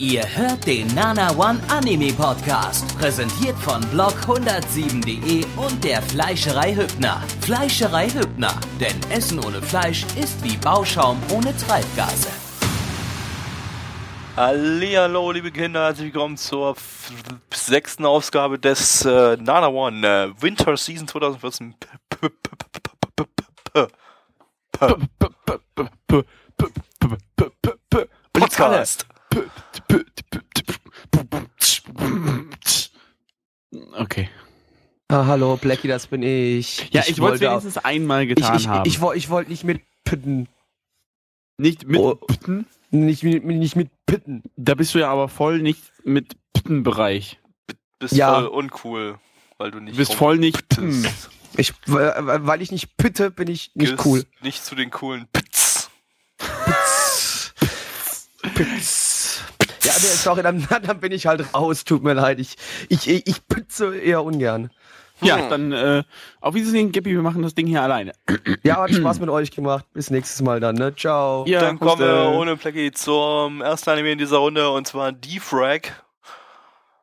Ihr hört den Nana One Anime Podcast, präsentiert von blog107.de und der Fleischerei Hübner. Fleischerei Hübner, denn Essen ohne Fleisch ist wie Bauschaum ohne Treibgase. Hallihallo, liebe Kinder, herzlich willkommen zur sechsten Ausgabe des äh, Nana One äh, Winter Season 2014. P- p- p- p- p- p- p- Podcast. Okay. Ah, hallo, Blackie, das bin ich. Ja, ich, wollte auch- wenigstens einmal ich, getan ich, haben. ich, woll- ich wollte nicht mit Pitten. nicht mit Oh. Pitten. Nicht, mit- nicht mit Pitten. Da bist du ja aber voll nicht mit Pitten-Bereich. Bist Ja. voll uncool, weil du nicht bist voll nicht Pits. Pitten. Ich, weil weil ich nicht pitte, bin ich nicht Gehst cool. Nicht zu den coolen Pits. Pitz. Ja, nee, sorry, dann, dann bin ich halt raus. Tut mir leid. Ich, ich, ich pitze eher ungern. Ja, Hm. dann äh, auf Wiedersehen, Gippi, wir machen das Ding hier alleine. Ja, hat Spaß mit euch gemacht. Bis nächstes Mal dann, ne? Ciao. Ja, Dann kommen wir ohne Plecki zum ersten Anime in dieser Runde und zwar Defrag,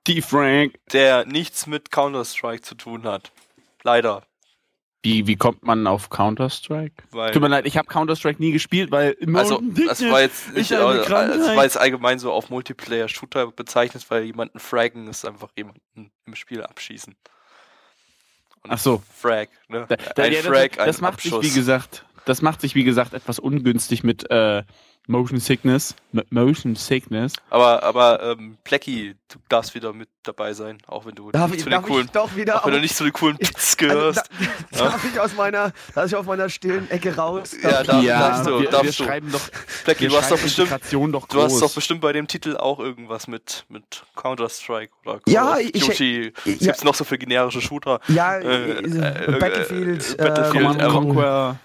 Die Frank. der nichts mit Counter-Strike zu tun hat. Leider. Wie, wie kommt man auf Counter-Strike? Tut mir leid, ich habe Counter-Strike nie gespielt, weil Also, das war jetzt nicht, äh, das war jetzt allgemein so auf Multiplayer-Shooter bezeichnet, weil jemanden fraggen ist einfach jemanden im Spiel abschießen. Und Ach so. Frag, ne? Da, da, ein ja, Frag, das, ein das macht Abschuss. sich, wie gesagt, das macht sich, wie gesagt, etwas ungünstig mit äh, Motion Sickness. M Motion Sickness. aber aber ähm, Plecky, du darfst wieder mit dabei sein, auch wenn du Darf, nicht ich, zu den darf coolen, ich doch wieder auch wenn du auf- nicht zu den coolen Pits Also, gehörst. da, darf ich aus meiner, darf ich auf meiner stillen Ecke raus? Ja, Darf ich- darfst du, wir, wir darfst du. schreiben doch, Plecky, wir du hast doch bestimmt, doch du hast doch bestimmt bei dem Titel auch irgendwas mit mit Counter Strike oder Call Ja, of ich- Duty. Was ja. noch so für generische Shooter? Ja, Äh, äh, äh, Battlefield, äh, Battlefield, ähm, Command and Conquer.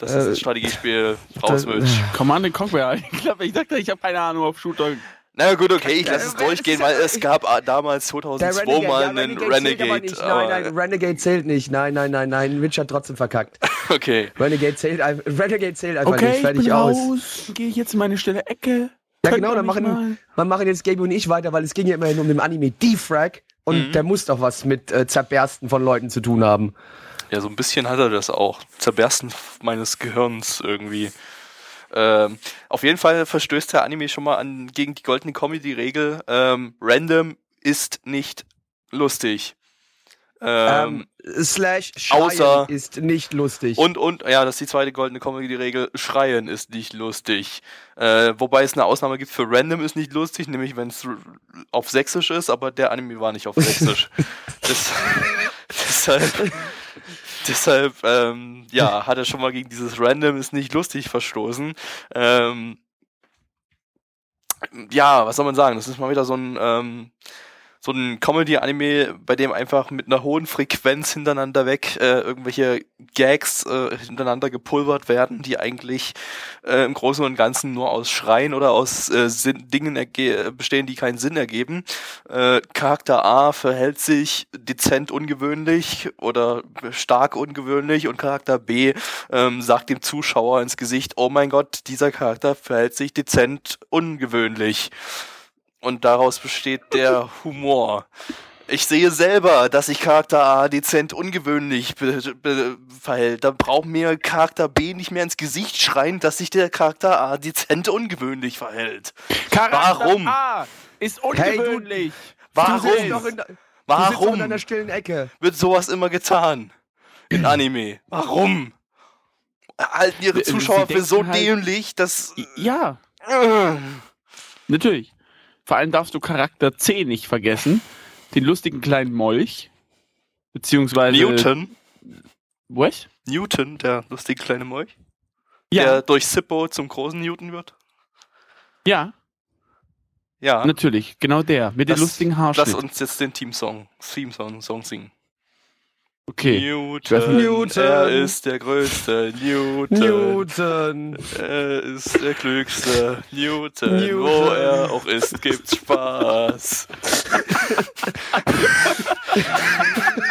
Das ist Äh, das Strategiespiel raus mit. Command and Conquer. Ich glaube, ich dachte, ich habe keine Ahnung auf Shooter. Na gut, okay, ich Äh, lasse es wer durchgehen, weil es gab äh, damals Der 2002 Renegade, mal ja, einen Renegade, zählt aber Renegade. nicht. Nein, nein, Renegade zählt nicht. Nein, nein, nein, nein. Witch hat trotzdem verkackt. Okay. Renegade zählt, ein- Renegade zählt einfach Okay, nicht. ich Fertig bin aus. raus. Gehe ich jetzt in meine stille Ecke. Ja, Könnt genau, dann machen, dann machen jetzt Gaby und ich weiter, weil es ging ja immerhin um den Anime Defrag und Mhm. der muss doch was mit äh, Zerbersten von Leuten zu tun haben. Ja, so ein bisschen hat er das auch. Zerbersten meines Gehirns irgendwie. Ähm, auf jeden Fall verstößt der Anime schon mal an, gegen die goldene Comedy-Regel. Ähm, random ist nicht lustig. Ähm, Ähm, slash Schreien außer- ist nicht lustig. Und, und, ja, das ist die zweite goldene Comedy-Regel. Schreien ist nicht lustig. Äh, wobei es eine Ausnahme gibt für Random ist nicht lustig, nämlich wenn es auf Sächsisch ist, aber der Anime war nicht auf Sächsisch. das, deshalb, deshalb, ähm, ja, hat er schon mal gegen dieses Random ist nicht lustig verstoßen. Ähm, ja, was soll man sagen? Das ist mal wieder so ein, ähm, so ein Comedy-Anime, bei dem einfach mit einer hohen Frequenz hintereinander weg äh, irgendwelche Gags äh, hintereinander gepulvert werden, die eigentlich äh, im Großen und Ganzen nur aus Schreien oder aus äh, Sinn, Dingen bestehen, die keinen Sinn ergeben. Äh, Charakter A verhält sich dezent ungewöhnlich oder stark ungewöhnlich und Charakter B ähm, sagt dem Zuschauer ins Gesicht, oh mein Gott, dieser Charakter verhält sich dezent ungewöhnlich. Und daraus besteht der Humor. Ich sehe selber, dass sich Charakter A dezent ungewöhnlich be be verhält. Da braucht mir Charakter B nicht mehr ins Gesicht schreien, dass sich der Charakter A dezent ungewöhnlich verhält. Charakter Warum? A ist Hey, du- ungewöhnlich. Du sitzt Warum? in, du in Warum einer stillen Ecke. wird sowas immer getan? In Anime. Warum? Halten ihre Zuschauer für so halt- dämlich, dass. ja, Äh, natürlich. Vor allem darfst du Charakter C nicht vergessen. Den lustigen kleinen Molch. Beziehungsweise. Newton. Was? Newton, der lustige kleine Molch. Ja, Der durch Sippo zum großen Newton wird. ja, Ja. natürlich. Genau der. Mit dem Lass- lustigen Haarschnitt. Lass uns jetzt den Teamsong, Theme-Song Song singen. Okay. Newton, Newton. er ist der größte. Newton, Newton. er ist der klügste. Newton, Newton. wo er auch ist, gibt's Spaß.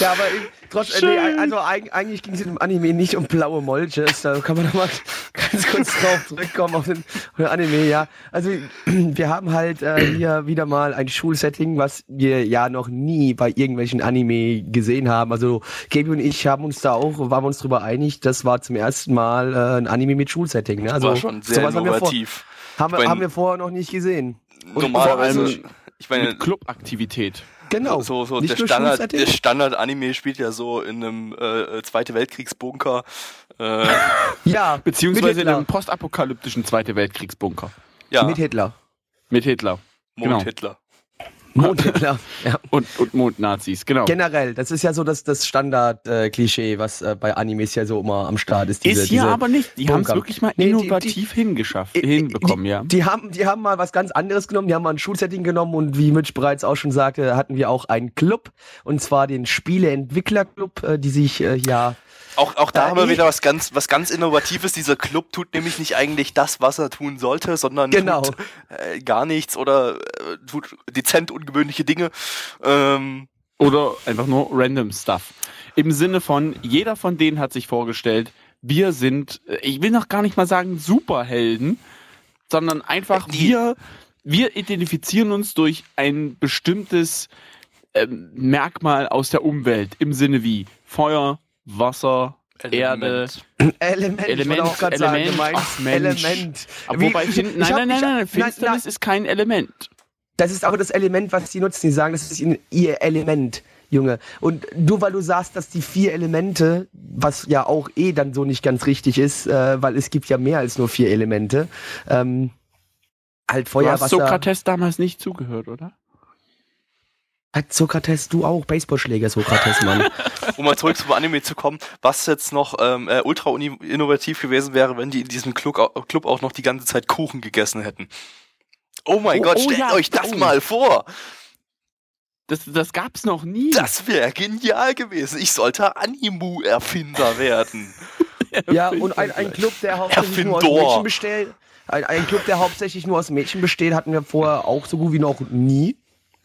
Ja, aber ich, trotz, äh, nee, also eig eigentlich ging es im Anime nicht um blaue Molche. Da kann man noch mal ganz kurz drauf zurückkommen auf den, auf den Anime, ja. Also wir haben halt äh, hier wieder mal ein Schulsetting, was wir ja noch nie bei irgendwelchen Anime gesehen haben. Also Gaby und ich haben uns da auch, waren wir uns darüber einig, das war zum ersten Mal äh, ein Anime mit Schulsetting. Ne? Also war schon sehr sowas haben wir, vor, innovativ. haben, wir, Ich mein- haben wir vorher noch nicht gesehen. Und Normalerweise, allem ich meine, Clubaktivität. Genau. so, so Nicht der Standard, der Standard-Anime spielt ja so in einem äh, Zweite Weltkriegsbunker. Äh, Ja, Beziehungsweise in einem postapokalyptischen Zweite Weltkriegsbunker. ja, Mit Hitler. Mit Hitler. Mond genau. Hitler. Mond Hitler. Ja. Und, und Mondnazis, genau. Generell, das ist ja so das, das Standard-Klischee, was äh, bei Animes ja so immer am Start ist. Diese, ist hier diese, aber nicht. Die haben es wirklich mal Nee, die- innovativ hingeschafft, die- hinbekommen, die, ja. Die haben, die haben mal was ganz anderes genommen, die haben mal ein Schulsetting genommen und wie Mitch bereits auch schon sagte, hatten wir auch einen Club und zwar den Spieleentwicklerclub, äh, die sich äh, ja Auch, auch da Äh, haben wir ich- wieder was ganz, was ganz Innovatives. Dieser Club tut nämlich nicht eigentlich das, was er tun sollte, sondern Genau. tut äh, gar nichts oder äh, tut dezent ungewöhnliche Dinge. Ähm, Oder einfach nur random Stuff. Im Sinne von, jeder von denen hat sich vorgestellt, wir sind, äh, ich will noch gar nicht mal sagen Superhelden, sondern einfach Die- wir, wir identifizieren uns durch ein bestimmtes ähm, Merkmal aus der Umwelt. Im Sinne wie Feuer, Wasser, Erde. Element. Element, ich wollte Element, auch gerade sagen, Element, gemeint, ach Mensch. Element. Aber Wie- wobei, ich nein, nein, nein, nein, Finsternis ist kein Element. Das ist aber das Element, was die nutzen. Die sagen, das ist ihr Element, Junge. Und nur weil du sagst, dass die vier Elemente, was ja auch eh dann so nicht ganz richtig ist, äh, weil es gibt ja mehr als nur vier Elemente, ähm, halt Du Feuer, hast Wasser. Sokrates damals nicht zugehört, oder? Hat Sokrates, du auch Baseballschläger, Sokrates, Mann. Um mal zurück zum Anime zu kommen, was jetzt noch ähm, äh, ultra innovativ gewesen wäre, wenn die in diesem Club, Club auch noch die ganze Zeit Kuchen gegessen hätten. Oh mein Oh, Gott, oh stellt ja, euch das oh. mal vor. Das, das gab's noch nie. Das wäre genial gewesen. Ich sollte Animu-Erfinder werden. ja, und ein, ein Club, der hauptsächlich nur aus. Mädchen besteht. Ein, ein Club, der hauptsächlich nur aus Mädchen besteht, hatten wir vorher auch so gut wie noch nie.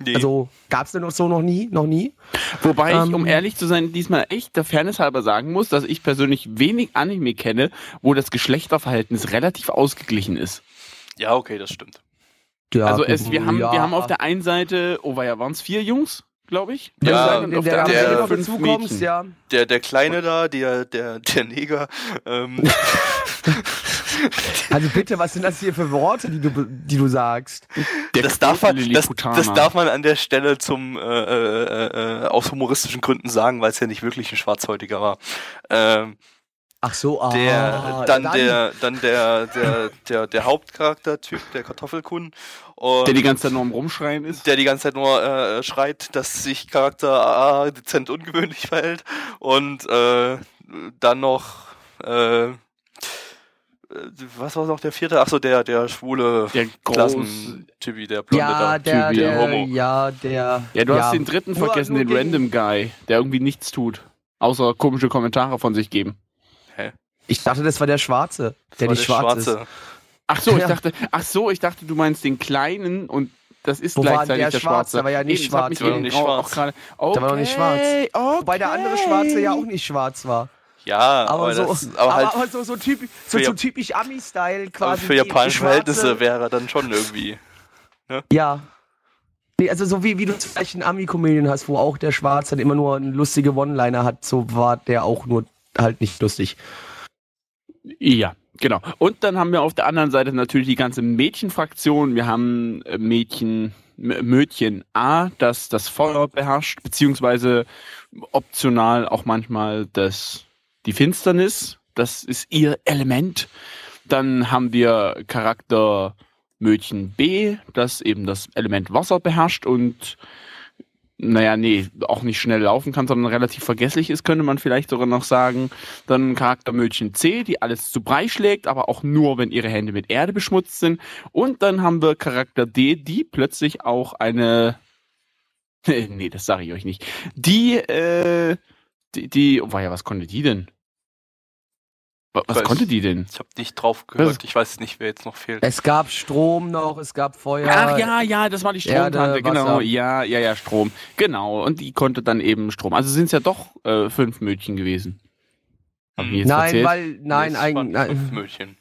Nee. Also gab's denn noch so noch nie? Noch nie? Wobei ich, Ähm, um ehrlich zu sein, diesmal echt der Fairness halber sagen muss, dass ich persönlich wenig Anime kenne, wo das Geschlechterverhältnis relativ ausgeglichen ist. ja, okay, das stimmt. Ja, also es, wir, haben, ja. wir haben auf der einen Seite, oh ja, waren es vier Jungs, glaube ich? Ja, in der, der der- Ende anderen noch Seite fünf dazu kommst, Mädchen. ja. Der, der Kleine da, der, der, der Neger, ähm, Also bitte, was sind das hier für Worte, die du, die du sagst? Der das, darf man, das, das darf man an der Stelle zum, äh, äh, äh, aus humoristischen Gründen sagen, weil es ja nicht wirklich ein Schwarzhäutiger war. Ähm, Ach so, ah. der, dann, der, dann der, der, der, der Hauptcharakter-Typ, der Kartoffelkun, und Der die ganze Zeit nur am Rumschreien ist. der die ganze Zeit nur äh, schreit, dass sich Charakter A dezent ungewöhnlich verhält und äh, dann noch äh, äh, was war noch der vierte? Achso, der, der schwule Der groß. Klassentypi, der blonde ja, da. der, Typ, der, Homo. ja, der. Ja, du hast den dritten Nur- vergessen, nur den Random Guy, der irgendwie nichts tut. Außer komische Kommentare von sich geben. Ich dachte, das war der Schwarze, der war nicht schwarz ist. Ach so, ich Ja. dachte, ach so, ich dachte, du meinst den kleinen und das ist Wo gleichzeitig der der, Schwarze? Schwarze. Der war ja nicht Eben, das schwarz. mich Der war eben nicht auch, schwarz. auch. Okay, Der war noch nicht schwarz. Okay. Wobei der andere Schwarze ja auch nicht schwarz war. Ja, Aber, aber, so, das, aber, aber halt aber so, so, typisch, so, so typisch Ami-Style aber quasi. für japanische Verhältnisse wäre er dann schon irgendwie. Ja. Nee, also so wie, wie du vielleicht einen Ami-Comedian hast, wo auch der Schwarze dann immer nur einen lustige One-Liner hat, so war der auch nur halt nicht lustig. Ja, genau. Und dann haben wir auf der anderen Seite natürlich die ganze Mädchenfraktion. Wir haben äh, Mädchen, Mödchen A, das das Feuer beherrscht, beziehungsweise optional auch manchmal das, die Finsternis. Das ist ihr Element. Dann haben wir Charakter Mödchen B, das eben das Element Wasser beherrscht und naja, nee, auch nicht schnell laufen kann, sondern relativ vergesslich ist, könnte man vielleicht sogar noch sagen. Dann Charaktermädchen C, die alles zu Brei schlägt, aber auch nur, wenn ihre Hände mit Erde beschmutzt sind. Und dann haben wir Charakter D, die plötzlich auch eine. nee, das sage ich euch nicht. Die, äh, die, die, oh, ja, was konnte die denn? Wa- Was weiß- konnte die denn? Ich habe nicht drauf gehört. Ich weiß nicht, wer jetzt noch fehlt. Es gab Strom noch, es gab Feuer. Ach ja, ja, das war die Stromtante, Erde, genau. Ja, ja, ja, Strom. Genau. Und die konnte dann eben Strom. Also sind es ja doch äh, fünf Mädchen gewesen. Hm. jetzt Nein, erzählt? weil, nein, eigentlich. fünf. Mädchen.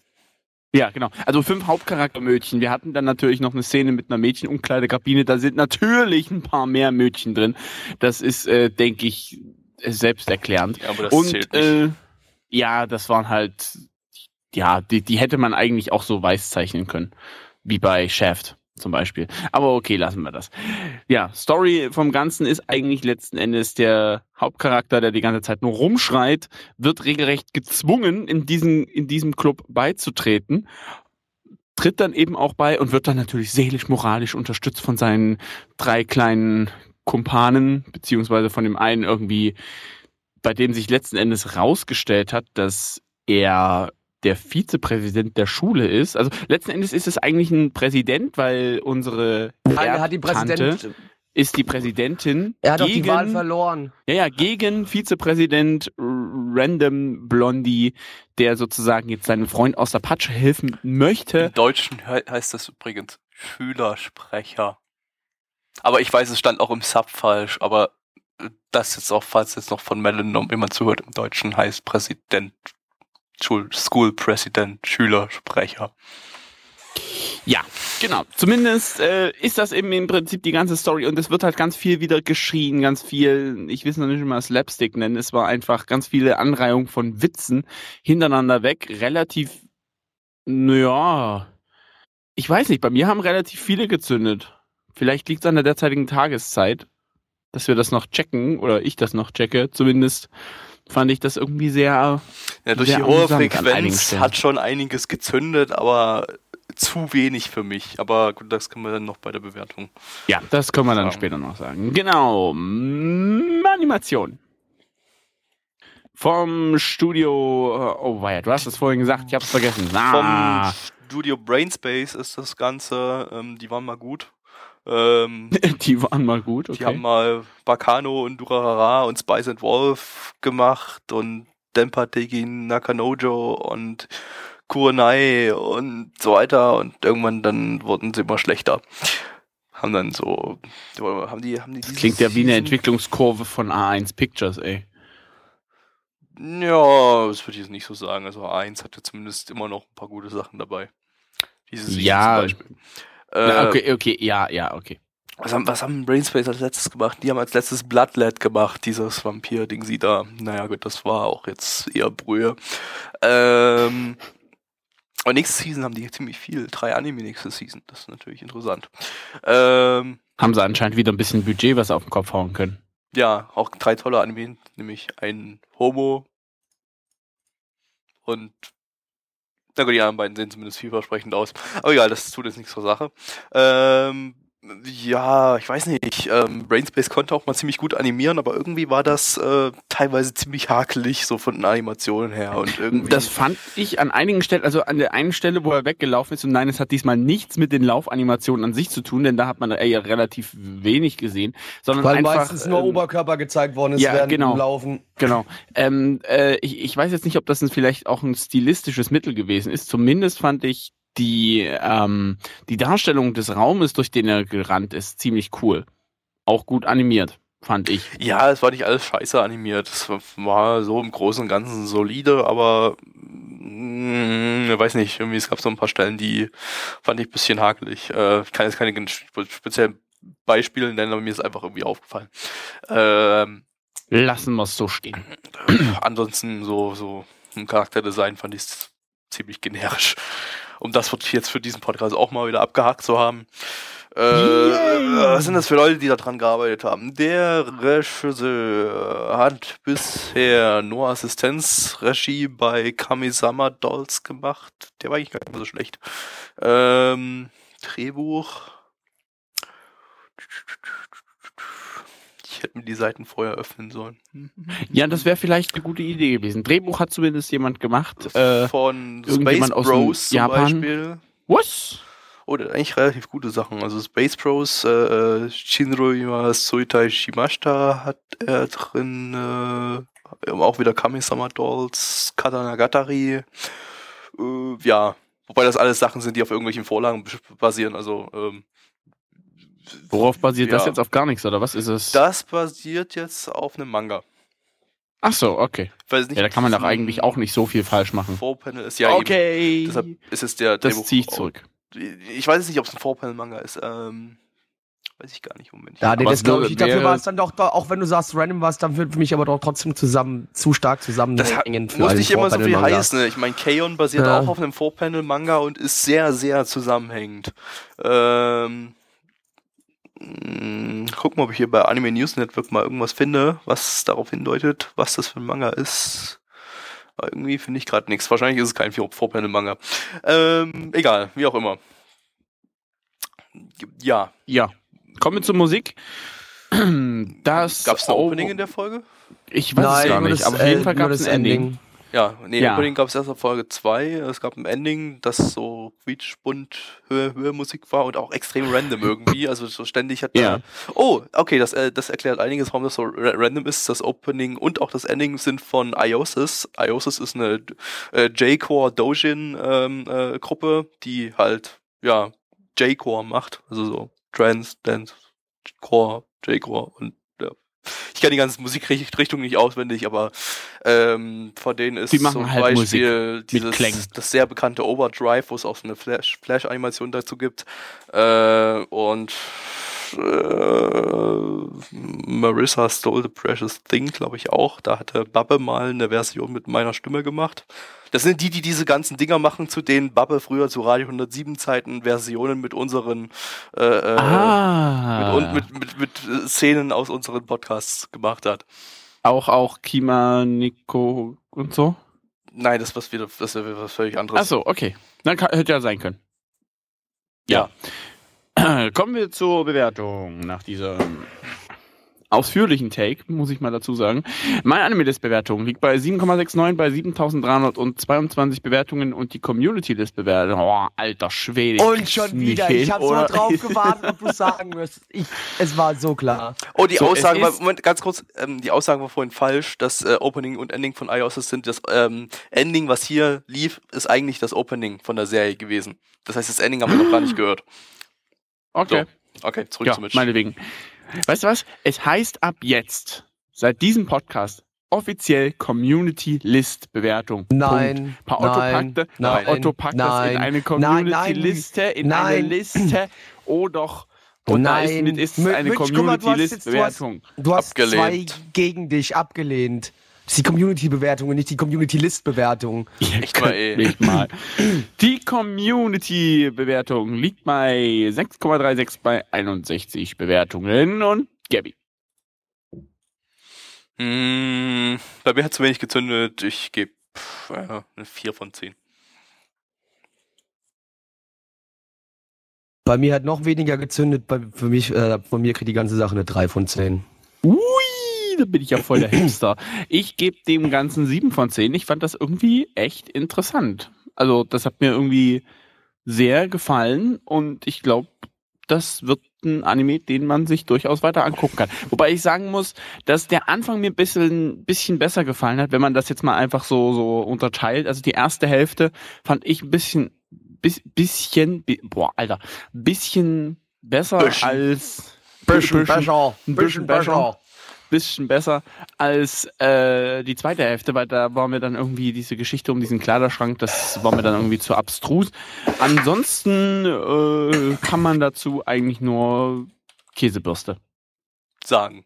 Ja, genau. Also fünf Hauptcharaktermädchen. Wir hatten dann natürlich noch eine Szene mit einer Mädchenumkleidekabine. Da sind natürlich ein paar mehr Mädchen drin. Das ist, äh, denke ich, selbsterklärend. Ja, aber das Und zählt nicht. äh, ja, das waren halt, ja, die, die hätte man eigentlich auch so weiß zeichnen können. Wie bei Shaft zum Beispiel. Aber okay, lassen wir das. Ja, Story vom Ganzen ist eigentlich letzten Endes der Hauptcharakter, der die ganze Zeit nur rumschreit, wird regelrecht gezwungen, in diesen, in diesem Club beizutreten. Tritt dann eben auch bei und wird dann natürlich seelisch, moralisch unterstützt von seinen drei kleinen Kumpanen, beziehungsweise von dem einen irgendwie, bei dem sich letzten Endes rausgestellt hat, dass er der Vizepräsident der Schule ist. Also letzten Endes ist es eigentlich ein Präsident, weil unsere Nein, er hat die Präsident. ist die Präsidentin Er hat gegen, die Wahl verloren. ja, ja, gegen Vizepräsident Random Blondie, der sozusagen jetzt seinem Freund aus der Patsche helfen möchte. Im Deutschen he heißt das übrigens Schülersprecher. Aber ich weiß, es stand auch im Sub falsch, aber äh, das jetzt auch, falls jetzt noch von Melon jemand zuhört, im Deutschen heißt Präsident, School President, Schülersprecher. Ja, genau. Zumindest äh, ist das eben im Prinzip die ganze Story und es wird halt ganz viel wieder geschrien, ganz viel, ich will es noch nicht mal Slapstick nennen, es war einfach ganz viele Anreihungen von Witzen hintereinander weg, relativ, naja, ich weiß nicht, bei mir haben relativ viele gezündet. Vielleicht liegt es an der derzeitigen Tageszeit, dass wir das noch checken oder ich das noch checke. Zumindest fand ich das irgendwie sehr Ja, durch Sehr die hohe Frequenz hat schon einiges gezündet, aber zu wenig für mich. Aber gut, das können wir dann noch bei der Bewertung. Ja, das können wir dann Sagen. später noch sagen. Genau. Animation. Vom Studio. äh, Oh, weia, du hast es vorhin gesagt, ich hab's vergessen. Ah, Vom Studio Brainspace ist das Ganze, ähm, die waren mal gut. Ähm, die waren mal gut, Die haben okay. mal Bakano und Durarara und Spice and Wolf gemacht und Denpateki Nakanojo und Kurenai und so weiter und irgendwann dann wurden sie immer schlechter. Haben dann so, haben die, haben die Das klingt ja wie eine Entwicklungskurve von A1 Pictures, ey. Ja, das würde ich jetzt nicht so sagen. Also A1 hatte zumindest immer noch ein paar gute Sachen dabei. Diese Season Ja. Äh, okay, okay, ja, ja, okay. Was haben, was haben Brainspace als letztes gemacht? Die haben als letztes Bloodlet gemacht, dieses Vampir-Ding sie da. Naja, gut, das war auch jetzt eher Brühe. Ähm, aber nächste Season haben die ziemlich viel. Drei Anime nächste Season. Das ist natürlich interessant. Ähm, Haben sie anscheinend wieder ein bisschen Budget, was auf den Kopf hauen können. ja, auch drei tolle Anime, nämlich ein Homo und na gut, die anderen beiden sehen zumindest vielversprechend aus. Aber egal, das tut jetzt nichts zur Sache. Ähm, ja, ich weiß nicht. Ähm, Brainspace konnte auch mal ziemlich gut animieren, aber irgendwie war das äh, teilweise ziemlich hakelig, so von den Animationen her. Und irgendwie. Das fand ich an einigen Stellen, also an der einen Stelle, wo er weggelaufen ist, und nein, es hat diesmal nichts mit den Laufanimationen an sich zu tun, denn da hat man eher relativ wenig gesehen, sondern Weil einfach. meistens nur ähm, Oberkörper gezeigt worden ist ja, während genau. dem Laufen. Genau. Ähm, äh, ich, ich weiß jetzt nicht, ob das ein, vielleicht auch ein stilistisches Mittel gewesen ist. Zumindest fand ich die, ähm, die Darstellung des Raumes, durch den er gerannt ist, ziemlich cool. Auch gut animiert, fand ich. Ja, es war nicht alles scheiße animiert. Es war so im Großen und Ganzen solide, aber ich weiß nicht, irgendwie es gab so ein paar Stellen, die fand ich ein bisschen hakelig. Äh, ich kann jetzt keine speziellen Beispiele nennen, aber mir ist einfach irgendwie aufgefallen. Ähm, Lassen wir es so stehen. ansonsten so, so ein Charakterdesign fand ich ziemlich generisch. Um das wird jetzt für diesen Podcast auch mal wieder abgehakt zu haben. Äh, was sind das für Leute, die da dran gearbeitet haben? Der Regisseur hat bisher nur Assistenzregie bei Kamisama Dolls gemacht. Der war eigentlich gar nicht mal so schlecht. Ähm, Drehbuch. Ich hätte mir die Seiten vorher öffnen sollen. Ja, das wäre vielleicht eine gute Idee gewesen. Drehbuch hat zumindest jemand gemacht. Äh, Von Space irgendjemand aus dem Bros zum Japan? Beispiel. was? Oh, der hat eigentlich relativ gute Sachen. Also Space Bros, äh, Shinro Suitai Shimashita hat er drin, äh, auch wieder Kami-sama Dolls, Katanagatari. Äh, ja, wobei das alles Sachen sind, die auf irgendwelchen Vorlagen basieren. Also ähm, Worauf basiert das Ja. jetzt auf gar nichts, oder was ist es? das basiert jetzt auf einem Manga. Ach so, okay. Weiß nicht, Ja, da kann man doch eigentlich auch nicht so viel falsch machen. Vorpanel ist ja eben. okay. Deshalb ist es der das ziehe ich zurück. Ich weiß jetzt nicht, ob es ein Vorpanel-Manga ist. Ähm, weiß ich gar nicht. Moment. Ja, nee, das glaube ich. Dafür war es dann doch, auch wenn du sagst random war es, dann wird für mich aber doch trotzdem zusammen, zu stark zusammenhängen. Das muss nicht immer so viel heißen. Ne? Ich meine, Kaon basiert Ja. auch auf einem Vorpanel-Manga und ist sehr, sehr zusammenhängend. Ähm, mh, guck mal, ob ich hier bei Anime News Network mal irgendwas finde, was darauf hindeutet, was das für ein Manga ist. Aber irgendwie finde ich gerade nichts. Wahrscheinlich ist es kein Vor- Vorpanel-Manga. Ähm, egal, wie auch immer. Ja, Ja. Kommen wir zur Musik. Das gab es ein Opening in der Folge? Ich weiß es Nein, gar nur nicht, das, aber auf jeden äh, Fall gab es ein Ending. Ja, nee, Ja. Opening gab es erst auf Folge 2. Es gab ein Ending, das so quietschbunt Höhe, Höhe Musik war und auch extrem random irgendwie. Also so ständig hat Ja. Oh, okay, das, äh, das erklärt einiges, warum das so ra random ist. Das Opening und auch das Ending sind von Iosis. Iosis ist eine äh, J-Core Dojin ähm, äh, Gruppe, die halt ja J-Core macht, also so Trance, Dance, Core, J-Core und. Ich kenne die ganze Musikrichtung nicht auswendig, aber ähm, von denen ist Die machen zum halt Beispiel dieses, Klängen. das sehr bekannte Overdrive, wo es auch so eine Flash- Flash-Animation dazu gibt. Äh, und äh, Marissa Stole the Precious Thing, glaube ich auch. Da hatte Babbe mal eine Version mit meiner Stimme gemacht. Das sind die, die diese ganzen Dinger machen, zu denen Babbe früher zu Radio 107 Zeiten Versionen mit unseren äh, äh, ah. mit, und mit, mit, mit äh, Szenen aus unseren Podcasts gemacht hat. auch, auch Kima, Nico und so? Nein, das was wieder, das wäre was völlig anderes. Ach so, okay. Dann kann, hätte ja sein können. Ja. Kommen wir zur Bewertung nach dieser ausführlichen Take, muss ich mal dazu sagen. Meine Anime-List-Bewertung liegt bei 7,69 bei 7322 Bewertungen und die Community-List-Bewertung, oh, alter Schwede. Und schon wieder, ich habe so drauf gewartet, ob du sagen wirst. Ich, es war so klar. Oh, die So, Aussage war, Moment, ganz kurz, ähm, die Aussage war vorhin falsch. Das äh, Opening und Ending von iOS sind das ähm, Ending, was hier lief, ist eigentlich das Opening von der Serie gewesen. Das heißt, das Ending haben wir noch gar nicht gehört. Okay. Okay, zurück Ja, zum Mitch. meinetwegen. Weißt du was? Es heißt ab jetzt, seit diesem Podcast, offiziell Community List Bewertung. Punkt. Nein, Pa Otto nein, packt, nein, Otto packt das in nein, eine nein, Community-Liste, in eine nein. Liste. Oh doch. Und da ist, Nein. mit ist es Mitch, eine Mitch, guck mal, du hast du hast- Community-List-Bewertung. Du hast Abgelehnt. zwei gegen dich abgelehnt. Das ist die Community-Bewertung und nicht die Community-List-Bewertung. Echt mal, ey. mich mal. Die Community-Bewertung liegt bei 6,36 bei 61 Bewertungen und Gabby. Mm, bei mir hat zu wenig gezündet. Ich gebe ja, eine 4 von 10. Bei mir hat noch weniger gezündet. Bei, für mich, äh, von mir kriegt die ganze Sache eine 3 von 10. Ui, da bin ich ja voll der Hipster. Ich gebe dem Ganzen 7 von 10. Ich fand das irgendwie echt interessant. Also, das hat mir irgendwie sehr gefallen und ich glaube, das wird ein Anime, den man sich durchaus weiter angucken kann. Wobei ich sagen muss, dass der Anfang mir ein bisschen, bisschen besser gefallen hat, wenn man das jetzt mal einfach so, so unterteilt. Also die erste Hälfte fand ich ein bisschen, bis, bisschen, bi- boah, Alter, bisschen besser Bisschen. als, Bisschen besser. ein bisschen besser. Bisschen besser als äh, die zweite Hälfte, weil da war mir dann irgendwie diese Geschichte um diesen Kleiderschrank, das war mir dann irgendwie zu abstrus. Ansonsten äh, kann man dazu eigentlich nur Käsebürste. Sagen.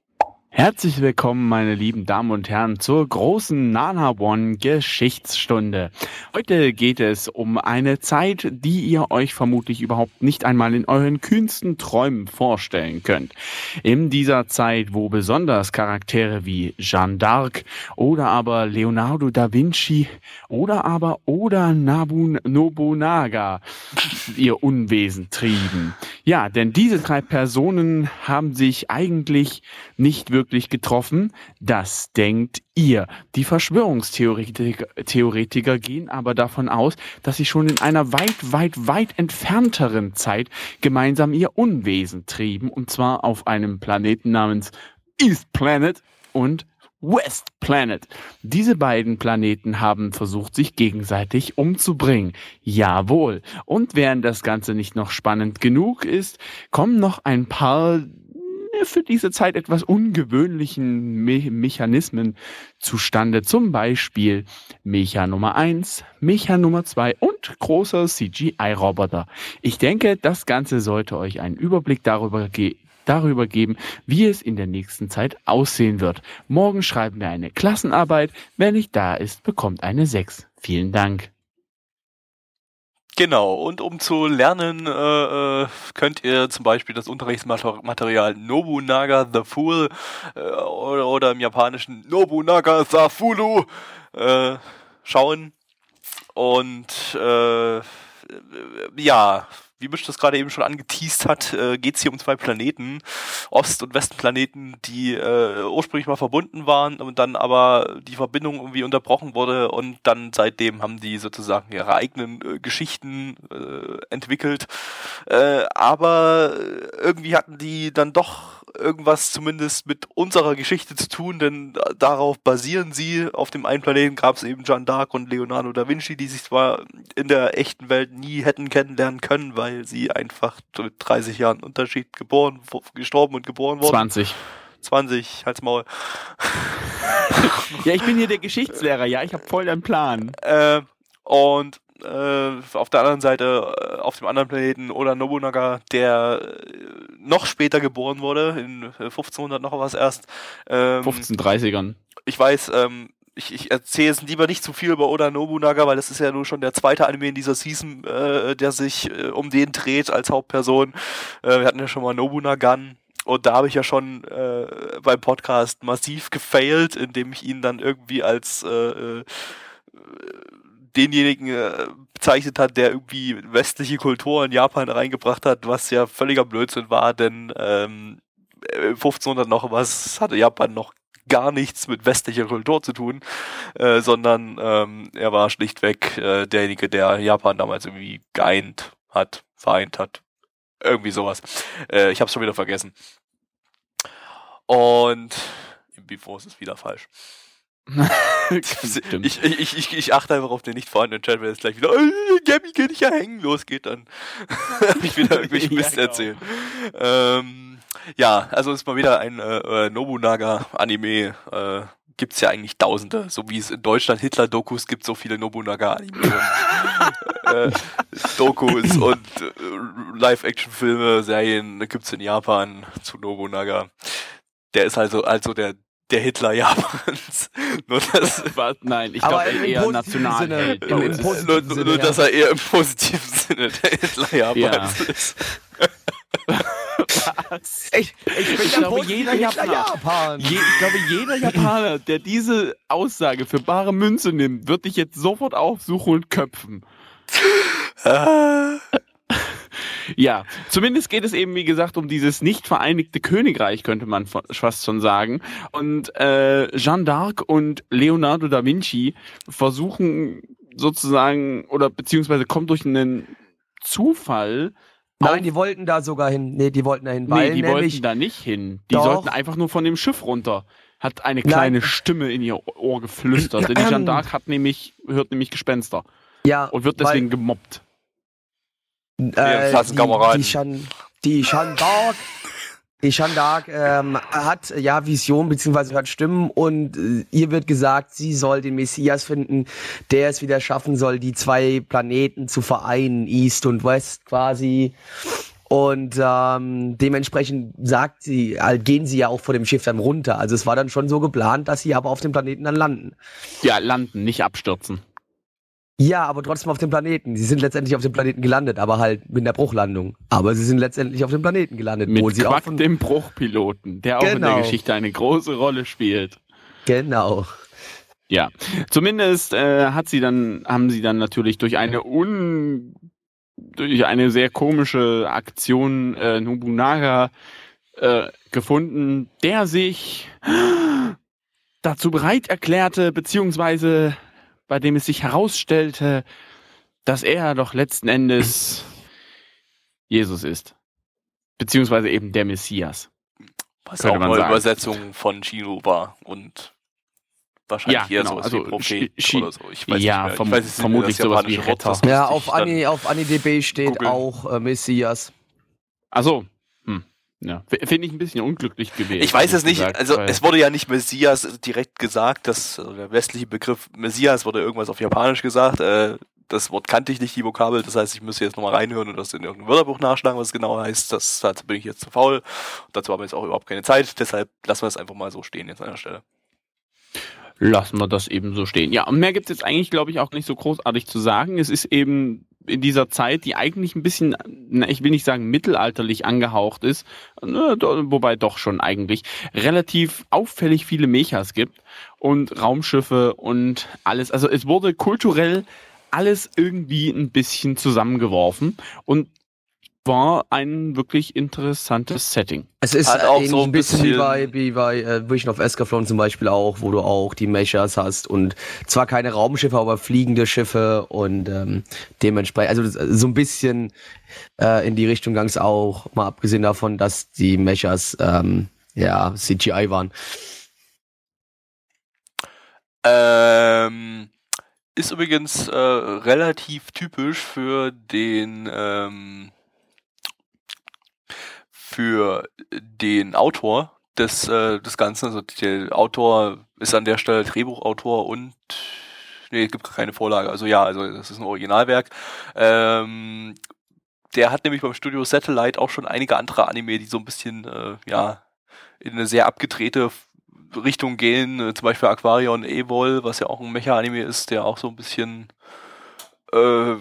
Herzlich willkommen, meine lieben Damen und Herren, zur großen Nana One Geschichtsstunde. Heute geht es um eine Zeit, die ihr euch vermutlich überhaupt nicht einmal in euren kühnsten Träumen vorstellen könnt. In dieser Zeit, wo besonders Charaktere wie Jeanne d'Arc oder aber Leonardo da Vinci oder aber Oda Nabun Nobunaga ihr Unwesen trieben. Ja, denn diese drei Personen haben sich eigentlich nicht wirklich getroffen. Das denkt ihr. Die Verschwörungstheoretiker Theoretiker gehen aber davon aus, dass sie schon in einer weit, weit, weit entfernteren Zeit gemeinsam ihr Unwesen trieben. Und zwar auf einem Planeten namens East Planet und West Planet. Diese beiden Planeten haben versucht, sich gegenseitig umzubringen. Jawohl. Und während das Ganze nicht noch spannend genug ist, kommen noch ein paar für diese Zeit etwas ungewöhnlichen Me Mechanismen zustande. Zum Beispiel Mecha Nummer 1, Mecha Nummer 2 und großer CGI-Roboter. Ich denke, das Ganze sollte euch einen Überblick darüber geben, darüber geben, wie es in der nächsten Zeit aussehen wird. Morgen schreiben wir eine Klassenarbeit. Wer nicht da ist, bekommt eine 6. Vielen Dank. Genau, und um zu lernen, äh, äh, könnt ihr zum Beispiel das Unterrichtsmaterial Nobunaga the Fool äh, oder, oder, im japanischen Nobunaga the Fulu äh, schauen. Und äh, ja, wie Misch das gerade eben schon angeteased hat, äh, geht es hier um zwei Planeten, Ost- und Westplaneten, die äh, ursprünglich mal verbunden waren und dann aber die Verbindung irgendwie unterbrochen wurde und dann seitdem haben die sozusagen ihre eigenen äh, Geschichten äh, entwickelt. Äh, aber irgendwie hatten die dann doch irgendwas zumindest mit unserer Geschichte zu tun, denn darauf basieren sie. Auf dem einen Planeten gab es eben Jeanne d'Arc und Leonardo da Vinci, die sich zwar in der echten Welt nie hätten kennenlernen können, weil sie einfach mit 30 Jahren Unterschied geboren, gestorben und geboren wurden. 20. 20, halt's Maul. ja, ich bin hier der Geschichtslehrer, ja, ich habe voll den Plan. Äh, und äh, auf der anderen Seite, äh, auf dem anderen Planeten, Oda Nobunaga, der äh, noch später geboren wurde, in 1500 noch was erst. Ähm, 1530ern. Ich weiß, ähm, ich, ich erzähle jetzt lieber nicht zu viel über Oda Nobunaga, weil das ist ja nur schon der zweite Anime in dieser Season, äh, der sich äh, um den dreht als Hauptperson. Äh, wir hatten ja schon mal Nobunagan. Und da habe ich ja schon äh, beim Podcast massiv gefailt, indem ich ihn dann irgendwie als äh, äh, denjenigen äh, bezeichnet hat, der irgendwie westliche Kultur in Japan reingebracht hat, was ja völliger Blödsinn war, denn ähm, 1500 noch was hatte Japan noch gar nichts mit westlicher Kultur zu tun, äh, sondern ähm, er war schlichtweg äh, derjenige, der Japan damals irgendwie geeint hat, vereint hat. Irgendwie sowas. Äh, ich habe es schon wieder vergessen. Und im Bifo ist es wieder falsch. ich, ich, ich, ich achte einfach auf den nicht vorhandenen Chat, wenn es gleich wieder, oh, Gabby kann ich ja hängen, losgeht, dann habe ich wieder irgendwelche Mist ja, genau. erzählen. Ähm, ja, also ist mal wieder ein äh, äh Nobunaga-Anime. Äh, gibt's ja eigentlich Tausende, so wie es in Deutschland Hitler-Dokus gibt, so viele Nobunaga-Anime. äh, Dokus und äh, Live-Action-Filme, Serien gibt's in Japan zu Nobunaga. Der ist also also der der Hitler Japans. nur Was? Nein, ich glaube eher national. nur, nur, nur dass er eher im positiven Sinne der Hitler Japans ja. ist. Was? Ich, ich, ich glaube, jeder Japaner, Japan. je, ich glaube, jeder Japaner, der diese Aussage für bare Münze nimmt, wird dich jetzt sofort aufsuchen und köpfen. Ja, zumindest geht es eben, wie gesagt, um dieses nicht vereinigte Königreich, könnte man fast schon sagen. Und äh, Jeanne d'Arc und Leonardo da Vinci versuchen sozusagen, oder beziehungsweise kommt durch einen Zufall. Nein, die wollten da sogar hin. Nee, die wollten da hin. Weil nee, die wollten da nicht hin. Die doch. sollten einfach nur von dem Schiff runter. Hat eine kleine Nein. Stimme in ihr Ohr geflüstert. Denn die Jeanne d'Arc hat nämlich, hört nämlich Gespenster. Ja. Und wird deswegen gemobbt. Äh, die, die, Shan, die Shandark, die Shandark ähm, hat ja Vision beziehungsweise hört Stimmen und äh, ihr wird gesagt, sie soll den Messias finden, der es wieder schaffen soll, die zwei Planeten zu vereinen, East und West quasi. Und ähm, dementsprechend sagt sie, halt, gehen sie ja auch vor dem Schiff dann runter. Also es war dann schon so geplant, dass sie aber auf dem Planeten dann landen. Ja, landen, nicht abstürzen. Ja, aber trotzdem auf dem Planeten. Sie sind letztendlich auf dem Planeten gelandet, aber halt mit der Bruchlandung. Aber sie sind letztendlich auf dem Planeten gelandet. Mit wo sie Quack, auch von dem Bruchpiloten, der auch genau. in der genau. Geschichte eine große Rolle spielt. Genau. Ja, zumindest äh, hat sie dann, haben sie dann natürlich durch eine un, durch eine sehr komische Aktion äh, Nobunaga äh, gefunden, der sich dazu bereit erklärte, beziehungsweise bei dem es sich herausstellte, dass er doch letzten Endes Jesus ist. Beziehungsweise eben der Messias. Was auch eine Übersetzung von Chino war und Wahrscheinlich Ja, eher genau, sowas also wie Prophet Shi- oder so. Ich weiß ja, nicht mehr. ich weiß mehr vermutlich sowas wie Wort, Retter. Ja, auf, dann- Ani, auf AniDB steht googeln. auch äh, Messias. Also, hm. Ja, finde ich ein bisschen unglücklich gewählt. Ich weiß es nicht, gesagt, also es wurde ja nicht Messias direkt gesagt, das, also der westliche Begriff Messias wurde irgendwas auf Japanisch gesagt, äh, das Wort kannte ich nicht, die Vokabel, das heißt, ich müsste jetzt nochmal reinhören und das in irgendeinem Wörterbuch nachschlagen, was es genau heißt, das, dazu bin ich jetzt zu faul, und dazu haben wir jetzt auch überhaupt keine Zeit, deshalb lassen wir es einfach mal so stehen jetzt an der Stelle. lassen wir das eben so stehen. Ja, und mehr gibt es jetzt eigentlich, glaube ich, auch nicht so großartig zu sagen. Es ist eben in dieser Zeit, die eigentlich ein bisschen, ich will nicht sagen mittelalterlich angehaucht ist, wobei doch schon eigentlich, relativ auffällig viele Mechas gibt und Raumschiffe und alles. Also es wurde kulturell alles irgendwie ein bisschen zusammengeworfen und war ein wirklich interessantes Setting. Es ist äh, auch ähnlich so ein ein bisschen wie bisschen- bei, wie bei äh, Vision of Escaflowne zum Beispiel auch, wo du auch die Mechas hast und zwar keine Raumschiffe, aber fliegende Schiffe und ähm, dementsprechend, also das, so ein bisschen äh, in die Richtung gang es auch, mal abgesehen davon, dass die Mechas ähm, ja CGI waren. Ähm, ist übrigens äh, relativ typisch für den ähm, für den Autor des, äh, des Ganzen. Also der Autor ist an der Stelle Drehbuchautor und nee, es gibt keine Vorlage. Also ja, also das ist ein Originalwerk. Ähm, der hat nämlich beim Studio Satellite auch schon einige andere Anime, die so ein bisschen äh, ja in eine sehr abgedrehte Richtung gehen, äh, zum Beispiel Aquarion Evol, was ja auch ein Mecha-Anime ist, der auch so ein bisschen äh,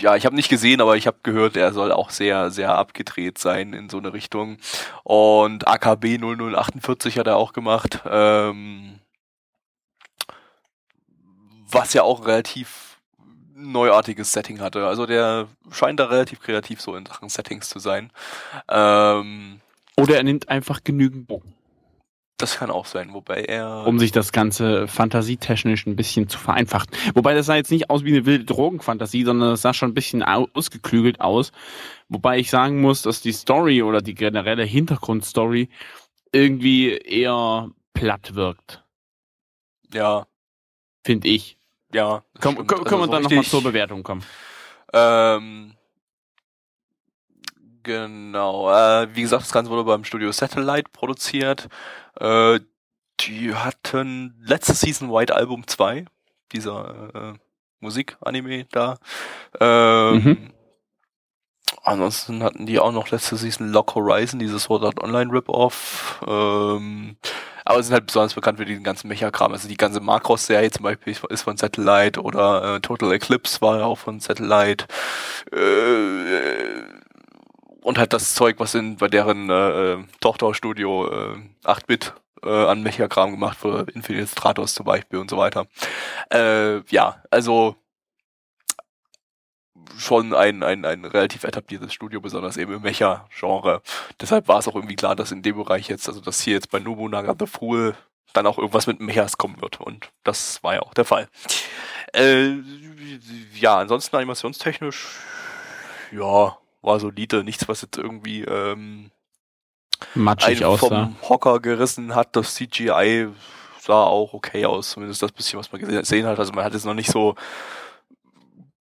ja, ich habe nicht gesehen, aber ich habe gehört, er soll auch sehr, sehr abgedreht sein in so eine Richtung. Und AKB 0048 hat er auch gemacht, ähm, was ja auch ein relativ neuartiges Setting hatte. Also der scheint da relativ kreativ so in Sachen Settings zu sein. Ähm, Oder er nimmt einfach genügend Bogen. Das kann auch sein, wobei er um sich das Ganze fantasietechnisch ein bisschen zu vereinfachen. Wobei das sah jetzt nicht aus wie eine wilde Drogenfantasie, sondern das sah schon ein bisschen au- ausgeklügelt aus. Wobei ich sagen muss, dass die Story oder die generelle Hintergrundstory irgendwie eher platt wirkt, ja, finde ich. ja. Komm, können Also wir so dann nochmal zur Bewertung kommen? Ähm, genau. Äh, wie gesagt, das Ganze wurde beim Studio Satellite produziert. Äh, die hatten letzte Season White Album 2, dieser äh, Musik-Anime da. Ähm, Mhm. Ansonsten hatten die auch noch letzte Season Lock Horizon, dieses Sword Art Online Rip-Off. Ähm, aber sind halt besonders bekannt für diesen ganzen Mecha-Kram. Also die ganze Macross-Serie zum Beispiel ist von Satellite oder äh, Total Eclipse war ja auch von Satellite. Äh, und halt das Zeug, was in bei deren äh, äh, Tochterstudio äh, 8-Bit äh, an Mecha-Kram gemacht wurde, Infinite Stratos zum Beispiel und so weiter. Äh, ja, also schon ein, ein, ein relativ etabliertes Studio, besonders eben im Mecha-Genre. Deshalb war es auch irgendwie klar, dass in dem Bereich jetzt, also dass hier jetzt bei Nobunaga The Fool dann auch irgendwas mit Mechas kommen wird. Und das war ja auch der Fall. Äh, ja, ansonsten animationstechnisch, ja, war solide. Nichts, was jetzt irgendwie ähm, Matschig einen aussah. vom Hocker gerissen hat. Das CGI sah auch okay aus, zumindest das bisschen, was man gese- gesehen hat. Also man hat jetzt noch nicht so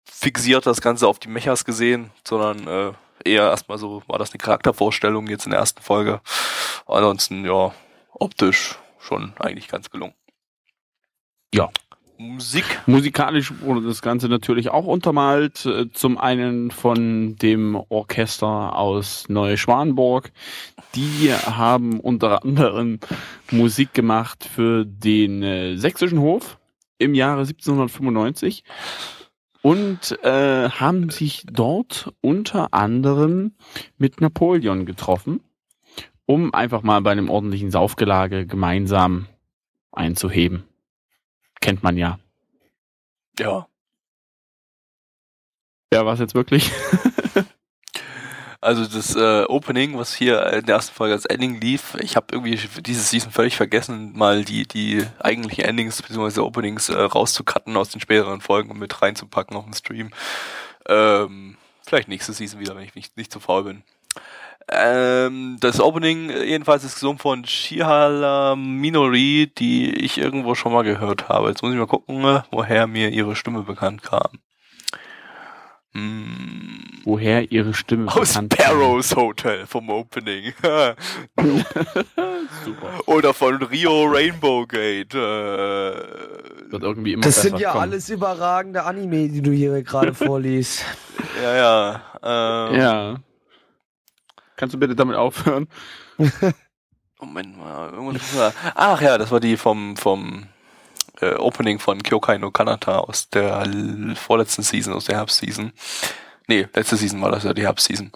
fixiert das Ganze auf die Mechas gesehen, sondern äh, eher erstmal so, war das eine Charaktervorstellung jetzt in der ersten Folge. Ansonsten, ja, optisch schon eigentlich ganz gelungen. Ja. Musik. Musikalisch wurde das Ganze natürlich auch untermalt. äh, Zum einen von dem Orchester aus Neuschwanenburg. Die haben unter anderem Musik gemacht für den äh, Sächsischen Hof im Jahre 1795 und äh, haben sich dort unter anderem mit Napoleon getroffen, um einfach mal bei einem ordentlichen Saufgelage gemeinsam einzuheben. Kennt man ja. Ja. Ja, was jetzt wirklich? Also das äh, Opening, was hier in der ersten Folge als Ending lief, ich habe irgendwie für diese Season völlig vergessen, mal die die eigentlichen Endings bzw. Openings äh, rauszucutten aus den späteren Folgen und mit reinzupacken auf dem Stream. Ähm, vielleicht nächste Season wieder, wenn ich nicht, nicht zu faul bin. Ähm, das Opening jedenfalls ist gesungen von Shihala Minori, die ich irgendwo schon mal gehört habe. Jetzt muss ich mal gucken, woher mir ihre Stimme bekannt kam. Hm. Woher ihre Stimme Aus bekannt Barrows Hotel vom Opening. Super. Oder von Rio Rainbow Gate. Äh, Wird irgendwie immer das sind ja kommen. alles überragende Anime, die du hier gerade vorliest. Ja, ja. Ähm, ja. Kannst du bitte damit aufhören? Moment mal. Ach ja, das war die vom, vom äh, Opening von Kyokai no Kanata aus der vorletzten Season, aus der Herbstseason. Nee, letzte Season war das ja die Herbstseason.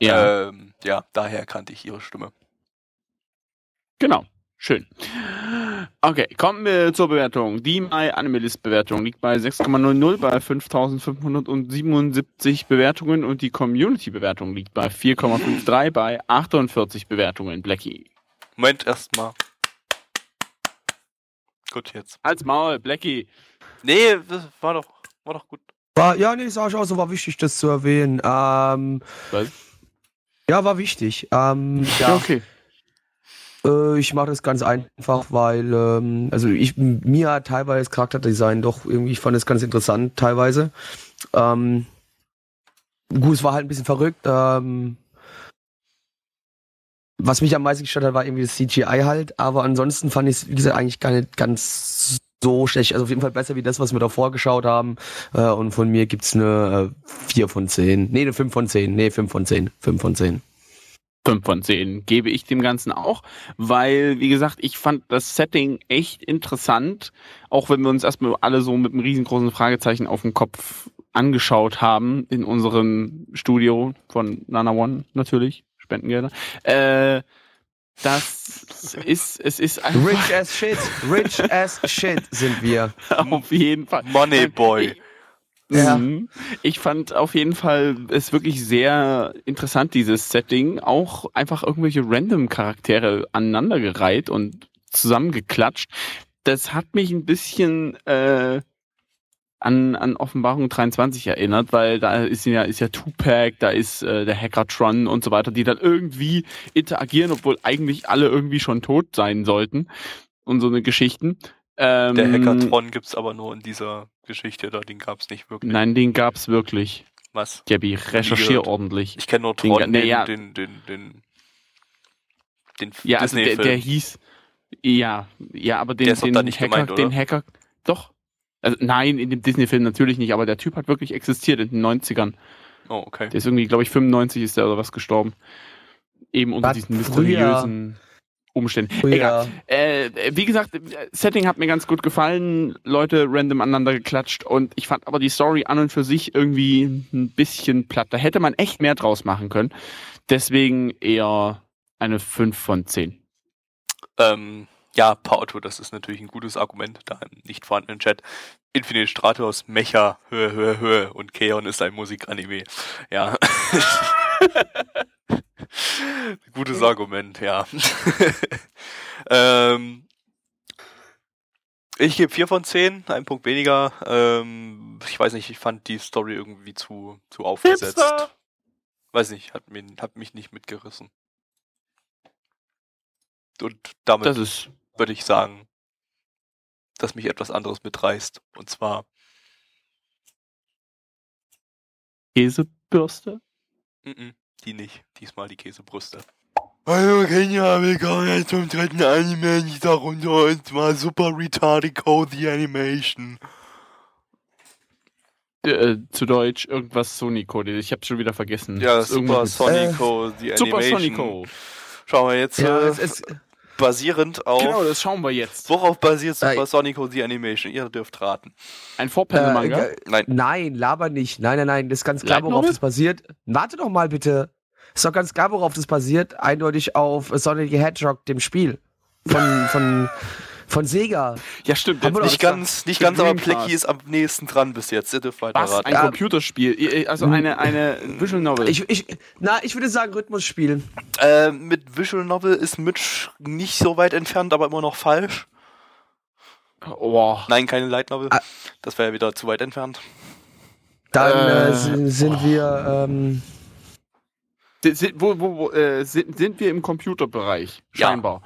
Ja. Ähm, ja, daher kannte ich ihre Stimme. Genau. Schön. Okay, kommen wir zur Bewertung. Die My Animalist Bewertung liegt bei 6,00 bei 5577 Bewertungen und die Community Bewertung liegt bei 4,53 bei 48 Bewertungen. Blackie. Moment erstmal. Gut, jetzt. Als Maul, Blackie. Nee, das war doch, war doch gut. War, ja, nee, sag ich auch so, war wichtig, das zu erwähnen. Ähm, Was? Ja, war wichtig. Ähm, ja, okay. Äh, ich mache das ganz einfach, weil, ähm, also ich, mir hat teilweise Charakterdesign doch irgendwie, ich fand es ganz interessant, teilweise. Ähm, gut, es war halt ein bisschen verrückt. Ähm, was mich am meisten gestört hat, war irgendwie das CGI halt, aber ansonsten fand ich es, wie gesagt, eigentlich gar nicht ganz so schlecht. Also auf jeden Fall besser wie das, was wir davor geschaut haben. Äh, und von mir gibt's eine äh, 4 von 10. Nee, eine 5 von 10. Nee, 5 von 10. 5 von 10. 5 von 10 gebe ich dem Ganzen auch, weil, wie gesagt, ich fand das Setting echt interessant, auch wenn wir uns erstmal alle so mit einem riesengroßen Fragezeichen auf dem Kopf angeschaut haben in unserem Studio von Nana One natürlich. Spendengelder. Äh, das ist, es ist einfach. Rich as shit, rich as shit sind wir. Auf jeden Fall. Money Boy. Ja. Mhm. Ich fand auf jeden Fall es wirklich sehr interessant, dieses Setting. Auch einfach irgendwelche random Charaktere aneinandergereiht und zusammengeklatscht. Das hat mich ein bisschen äh, an, an Offenbarung 23 erinnert, weil da ist ja, ist ja Tupac, da ist äh, der Hackertron und so weiter, die dann irgendwie interagieren, obwohl eigentlich alle irgendwie schon tot sein sollten und so eine Geschichten. Ähm, der Hackertron gibt's aber nur in dieser Geschichte, da den gab's nicht wirklich. Nein, den gab's wirklich. Was? Gabi, recherchier ordentlich. Ich kenne nur Tron, den, den, ja. den, den, den, den Ja, also der, der hieß, ja, ja, aber den, den Hacker, gemeint, den Hacker, doch, also nein, in dem Disney-Film natürlich nicht, aber der Typ hat wirklich existiert in den 90ern. Oh, okay. Der ist irgendwie, glaube ich, 95 ist der oder was gestorben. Eben unter Was diesen mysteriösen Umständen. Früher. Egal. Äh, wie gesagt, Setting hat mir ganz gut gefallen. Leute random aneinander geklatscht und ich fand aber die Story an und für sich irgendwie ein bisschen platt. Da hätte man echt mehr draus machen können. Deswegen eher eine 5 von 10. Ähm, ja, Pauto, das ist natürlich ein gutes Argument, da im nicht vorhandenen Chat. Infinite Stratos, Mecha, Höhe, Höhe, Höhe und Keon ist ein Musikanime. Ja. Gutes Argument, ja. ähm, ich gebe 4 von 10, ein Punkt weniger. Ähm, ich weiß nicht, ich fand die Story irgendwie zu, zu aufgesetzt. Hipster. Weiß nicht, hat, mich, hat mich nicht mitgerissen. Und damit würde ich sagen, dass mich etwas anderes mitreißt. Und zwar Käsebürste? Mm -mm, die nicht. Diesmal die Käsebrüste. Hallo Kenya, willkommen zum dritten Anime. Ich darunter und zwar Super Retarded Cozy Animation. Äh, zu Deutsch irgendwas Sonico. Ich hab's schon wieder vergessen. Ja, Super Sonico, die Animation. Super Sonico. Schauen wir jetzt. Ja, äh, es, es, basierend auf. Genau, das schauen wir jetzt. Worauf basiert Super äh, Sonic the Animation? Ihr dürft raten. Ein Vorpanel-Manga? Äh, nein. Nein, laber nicht. Nein, nein, nein. Das ist ganz klar, worauf das basiert. Warte doch mal bitte. Ist doch ganz klar, worauf das basiert. Eindeutig auf Sonic the Hedgehog, dem Spiel. Von, von, von Sega. Ja, stimmt. Jetzt nicht ganz, nicht ganz, aber Plecky ist am nächsten dran bis jetzt. Ihr dürft weiter Was? Raten. Ein ja. Computerspiel. Also eine, eine Visual Novel. Ich, ich, na, ich würde sagen Rhythmusspiel. Äh, mit Visual Novel ist Mitch nicht so weit entfernt, aber immer noch falsch. Oh. Nein, keine Light Novel. Ah. Das wäre ja wieder zu weit entfernt. Dann äh, äh sind, sind oh. wir. Ähm Sind, wo, wo, wo, äh, sind, sind wir im Computerbereich? Ja.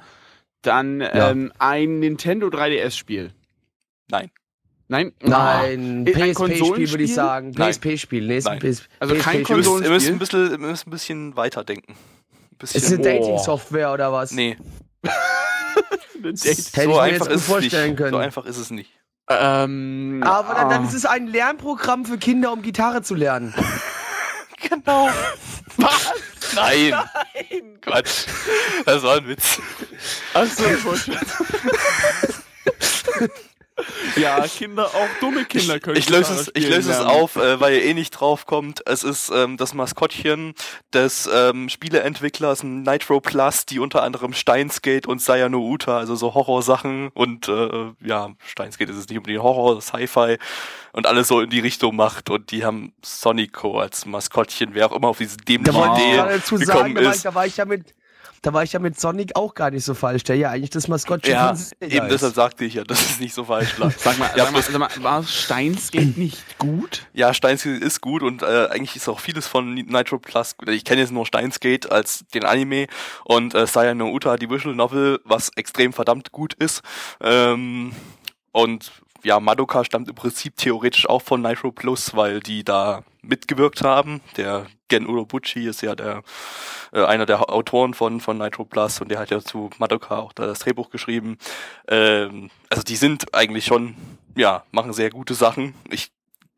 Dann Ja. ähm, ein Nintendo 3DS-Spiel. Nein. Nein? Nein, Ist ein PSP-Spiel würde ich sagen. PSP-Spiel, nee, ist ein Nein. PS Also kein Ihr PSP-Spiel. müsst, Konsolenspiel? ihr müsst ein bisschen, ihr müsst ein bisschen weiterdenken. Ein bisschen, Ist es eine. Dating-Software oder was? nee, Hätte ich so mir einfach jetzt gut ist es vorstellen nicht. können. So einfach ist es nicht. Ähm, Aber dann, dann ah. ist es ein Lernprogramm für Kinder, um Gitarre zu lernen. Genau. Was? Nein. Quatsch. Das war ein Witz. Achso, Ja, Kinder, auch dumme Kinder können Ich löse Gitarre es, ich löse es auf, äh, weil ihr eh nicht drauf kommt. Es ist ähm, das Maskottchen des ähm, Spieleentwicklers Nitro Plus, die unter anderem Steinsgate und Sayano Uta, also so Horrorsachen und äh, ja, Steinsgate ist es nicht unbedingt Horror, Sci-Fi und alles so in die Richtung macht und die haben Sonico als Maskottchen, wer auch immer auf diese dämliche ich Idee sagen, gekommen da war, ich, ist. da, war ich ja mit, da war ich ja mit Sonic auch gar nicht so falsch, der ja eigentlich das Maskottchen Ja, von Sega eben ist. deshalb sagte ich ja, dass es nicht so falsch lag. Sag mal, Ja, sag, mal, sag mal, war Steinsgate nicht gut? Ja, Steinsgate ist gut und äh, eigentlich ist auch vieles von Nitro Plus gut. Ich kenne jetzt nur Steinsgate als den Anime und äh, Saya no Uta, die Visual Novel, was extrem verdammt gut ist. Ähm, und ja, Madoka stammt im Prinzip theoretisch auch von Nitro Plus, weil die da mitgewirkt haben. Der Gen Urobuchi ist ja der äh, einer der Autoren von von Nitro Plus und der hat ja zu Madoka auch da das Drehbuch geschrieben. Ähm, also die sind eigentlich schon, ja, machen sehr gute Sachen. Ich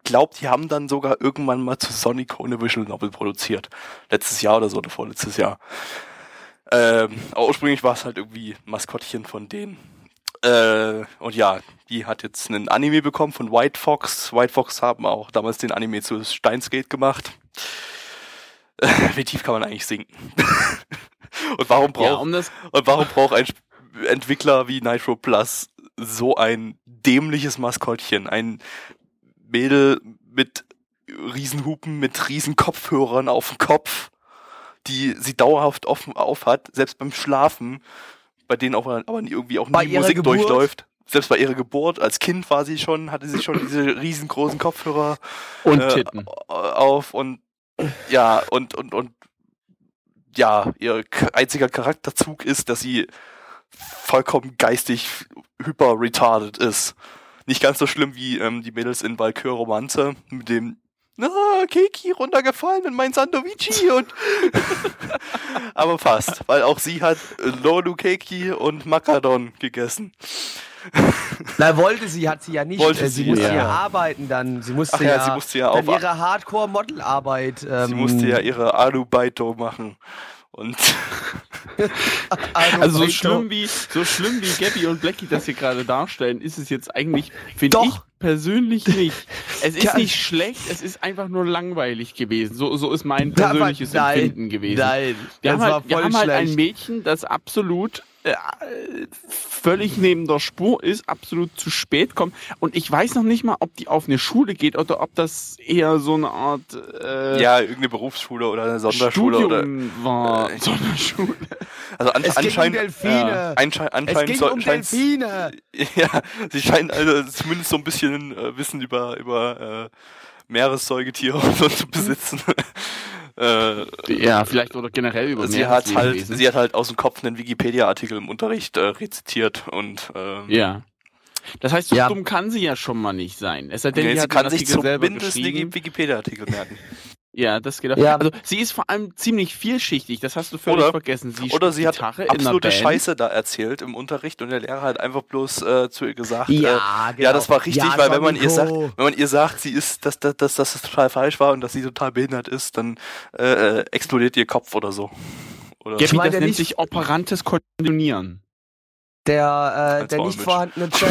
glaube, die haben dann sogar irgendwann mal zu Sonic eine Visual Novel produziert. Letztes Jahr oder so, oder vorletztes Jahr. Ähm, aber ursprünglich war es halt irgendwie Maskottchen von denen. Äh, und ja, die hat jetzt einen Anime bekommen von White Fox. White Fox haben auch damals den Anime zu Steinsgate gemacht. Äh, wie tief kann man eigentlich sinken? und warum braucht Ja, um und warum braucht ein Entwickler wie Nitro Plus so ein dämliches Maskottchen? Ein Mädel mit Riesenhupen, mit riesen Kopfhörern auf dem Kopf, die sie dauerhaft offen auf hat, selbst beim Schlafen, bei denen auch aber irgendwie auch Bei nie Musik Geburt? durchläuft. Selbst bei ihrer Geburt, als Kind war sie schon, hatte sie schon diese riesengroßen Kopfhörer und äh, Titten. auf und ja, und, und, und ja, ihr einziger Charakterzug ist, dass sie vollkommen geistig hyper retarded ist. Nicht ganz so schlimm wie ähm, die Mädels in Valkyrie Romanze mit dem Ah, Keki runtergefallen in mein Sandovici und aber fast, weil auch sie hat Lolu Keki und Macadon gegessen. Na, wollte sie, hat sie ja nicht. Wollte Äh, sie sie, musste ja. ja arbeiten dann. Sie musste Ach ja, ja, sie musste ja dann auf- ihre Hardcore-Modelarbeit. Ähm, Sie musste ja ihre Alubaito machen und Also so schlimm wie so schlimm wie Gabby und Blackie das hier gerade darstellen, ist es jetzt eigentlich, finde ich persönlich nicht. Es ist nicht schlecht, es ist einfach nur langweilig gewesen. So, so ist mein persönliches nein, Empfinden gewesen. Nein, Wir das haben, war halt, wir haben halt ein. Mädchen, das absolut äh, völlig neben der Spur ist, absolut zu spät kommt. Und ich weiß noch nicht mal, ob die auf eine Schule geht oder ob das eher so eine Art äh, ja, irgendeine Berufsschule oder eine Sonderschule oder Studium war. äh, Sonderschule. also an, Es ging um anscheinend Delfine. Anscheinend, es anscheinend ging soll, um Delfine. Ja, sie scheinen also zumindest so ein bisschen äh, Wissen über, über äh, Meeressäugetiere und so zu besitzen. Äh, Ja, vielleicht oder generell über sie hat halt, Meereswesen. sie hat halt aus dem Kopf einen Wikipedia-Artikel im Unterricht äh, rezitiert und ähm, Ja. Das heißt, so Ja. dumm kann sie ja schon mal nicht sein. Es sei denn, nee, sie hat kann sich zumindest Wikipedia-Artikel merken. Ja, das geht auch. Ja. Also sie ist vor allem ziemlich vielschichtig, das hast du völlig Oder- vergessen. Sie Oder sie hat Gitarre absolute. Scheiße da erzählt im Unterricht und der Lehrer hat einfach bloß äh, zu ihr gesagt, Ja, äh, genau. ja, das war richtig, Ja, weil wenn man ihr sagt, wenn man ihr sagt, sie ist, dass, dass, dass, dass das total falsch war und dass sie total behindert ist, dann äh, äh, explodiert ihr Kopf oder so. Oder Gabby, Ich meine, das der nennt sich operantes Konditionieren. Der, äh, der nicht vorhandene Chat,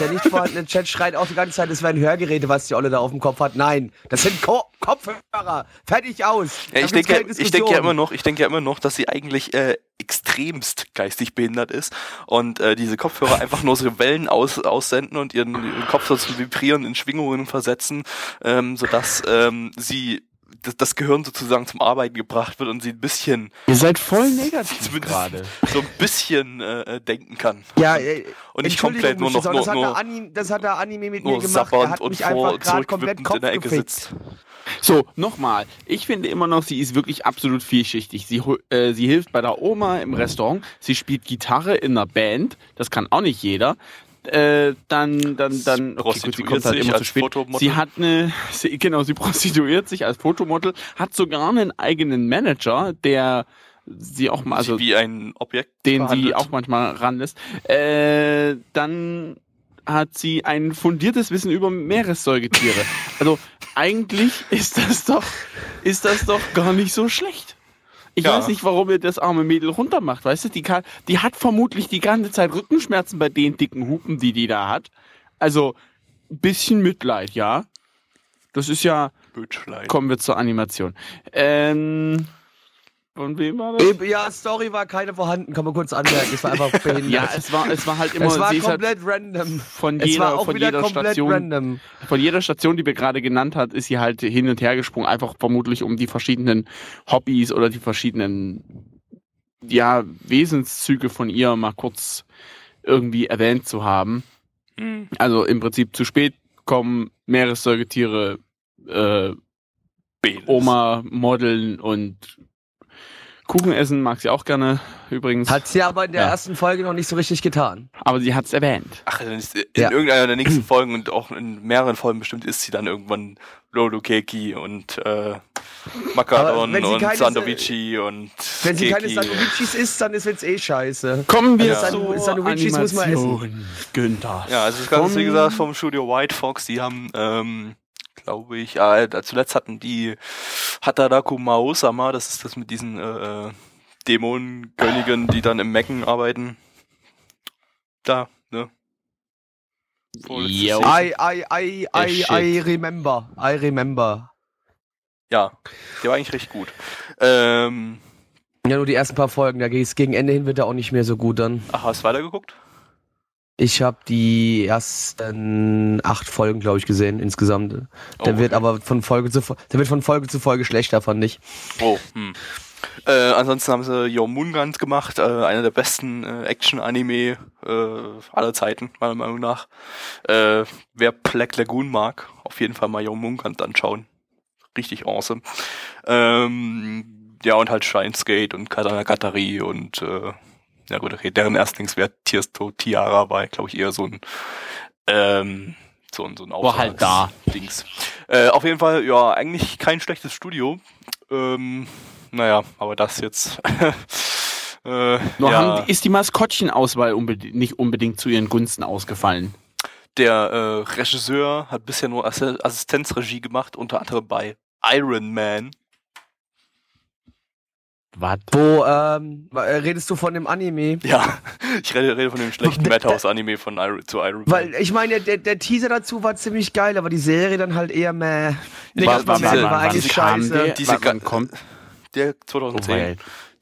der nicht vorhandene Chat schreit auch die ganze Zeit, es wären Hörgeräte, was die Olle da auf dem Kopf hat. Nein, das sind Ko Kopfhörer. Fertig aus. Ja, ich denke, keine ich denke ja immer noch, ich denke ja immer noch, dass sie eigentlich äh, extremst geistig behindert ist und äh, diese Kopfhörer einfach nur so Wellen aus, aussenden und ihren, ihren Kopf so zum Vibrieren in Schwingungen versetzen, ähm, sodass ähm, sie das, das Gehirn sozusagen zum Arbeiten gebracht wird und sie ein bisschen, Ihr seid voll negativ gerade. so ein bisschen äh, denken kann. Ja, äh, Und nicht komplett nur noch, nur, das, hat nur, der Anime, das hat der Anime mit mir gemacht. Der hat und mich vor einfach gerade komplett Kopf in der Ecke gefickt. sitzt. So, nochmal. Ich finde immer noch, sie ist wirklich absolut vielschichtig. Sie, äh, sie hilft bei der Oma im Restaurant. Sie spielt Gitarre in einer Band. Das kann auch nicht jeder. Äh, dann, dann, dann, okay, gut, sie kommt halt sich immer zu als spät. Fotomodel. Sie hat eine, sie, genau, sie prostituiert sich als Fotomodel, hat sogar einen eigenen Manager, der sie auch mal, also wie ein Objekt den sie behandelt. auch manchmal ranlässt. Äh, dann hat sie ein fundiertes Wissen über Meeressäugetiere. Also eigentlich ist das doch, ist das doch gar nicht so schlecht. Ich Ja. weiß nicht, warum ihr das arme Mädel runtermacht, weißt du? Die, kann, die hat vermutlich die ganze Zeit Rückenschmerzen bei den dicken Hupen, die die da hat. Also, ein bisschen Mitleid, ja. Das ist ja, Bötschlein. kommen wir zur Animation. Ähm, von wem war das? Ja, Story war keine vorhanden, kann man kurz anmerken. Es war einfach behindert. Ja, es war, es war halt immer, es war halt komplett random. von Es war jeder, auch von wieder jeder komplett Station, random. von jeder Station, die wir gerade genannt hat, ist sie halt hin und her gesprungen, einfach vermutlich um die verschiedenen Hobbys oder die verschiedenen, ja, Wesenszüge von ihr mal kurz irgendwie erwähnt zu haben. Hm. Also im Prinzip zu spät kommen Meeressäugetiere, äh. Oma modeln und Kuchen essen mag sie auch gerne übrigens. Hat sie aber in der Ja. ersten Folge noch nicht so richtig getan. aber sie hat's erwähnt. Ach, dann ist in Ja. irgendeiner der nächsten Folgen und auch in mehreren Folgen bestimmt ist sie dann irgendwann Lolo Keki und äh, sie und keine- Sandovici und Wenn sie keine. Sandwiches isst, dann ist jetzt eh scheiße. Kommen wir Ja. zur Sandwiches muss man essen. Günther. Ja, also das Ganze, wie gesagt, vom Studio White Fox, die haben, ähm, glaube ich, äh, zuletzt hatten die Hataraku Mao-sama, das ist das mit diesen äh, äh, Dämonenkönigen, die dann im Mecken arbeiten. Da, ne? Season. I, I, I, I. I remember. I remember. Ja, der war eigentlich recht gut. Ähm, Ja, nur die ersten paar Folgen, da geht's gegen Ende hin wird er auch nicht mehr so gut dann. ach, hast du weitergeguckt? Ich habe die ersten acht Folgen, glaube ich, gesehen insgesamt. Der Oh, wird okay. aber von Folge zu Fo- der wird von Folge zu Folge schlechter, fand ich. Oh, hm. Äh, ansonsten haben sie Yomunguns gemacht, äh, einer der besten äh, Action-Anime äh, aller Zeiten, meiner Meinung nach. Äh, wer Black Lagoon mag, auf jeden Fall mal Yomunguns anschauen. Richtig awesome. Ähm, ja, und halt Shinesgate und Katanagatari und äh, ja gut, okay, deren Erstlingswert Tiesto Tiara war, glaube ich, eher so ein ähm, so ein so ein War halt da. Dings. Äh, auf jeden Fall, ja, eigentlich kein schlechtes Studio. Ähm, naja, aber das jetzt. äh, Nur ja, haben, ist die Maskottchenauswahl unbedingt, nicht unbedingt zu ihren Gunsten ausgefallen. der äh, Regisseur hat bisher nur Assi- Assistenzregie gemacht, unter anderem bei Iron Man. Was? Wo ähm, äh, redest du von dem Anime? Ja, ich rede, rede von dem schlechten Madhouse-Anime von Iron, zu Iron Man. Weil ich meine, der, der Teaser dazu war ziemlich geil, aber die Serie dann halt eher meh. Nicht War- war- war- war wann eigentlich scheiße. der? Diese wann, kommt? der Oh, 2010.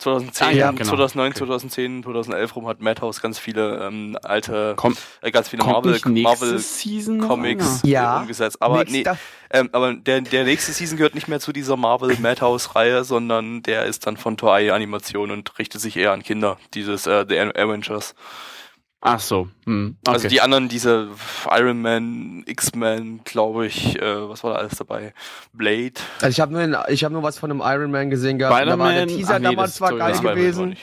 weil- 2010, Ah, ja, genau. 2009, Okay. 2010, 2011 rum hat Madhouse ganz viele ähm, alte, Kommt, äh, ganz viele Marvel, Marvel Season Comics einer? Ja. äh, umgesetzt. Aber nee, ähm, aber der, der nächste Season gehört nicht mehr zu dieser Marvel Madhouse Reihe, sondern der ist dann von Toei Animation und richtet sich eher an Kinder. Dieses äh, The Avengers. Ach so. Hm, okay. Also die anderen, diese Iron Man, X-Men, glaube ich, äh, was war da alles dabei? Blade. Also ich habe nur, ich hab nur was von einem Iron Man gesehen gehabt. und Da war der Spider-Man? Teaser nee, damals geil war auch gewesen.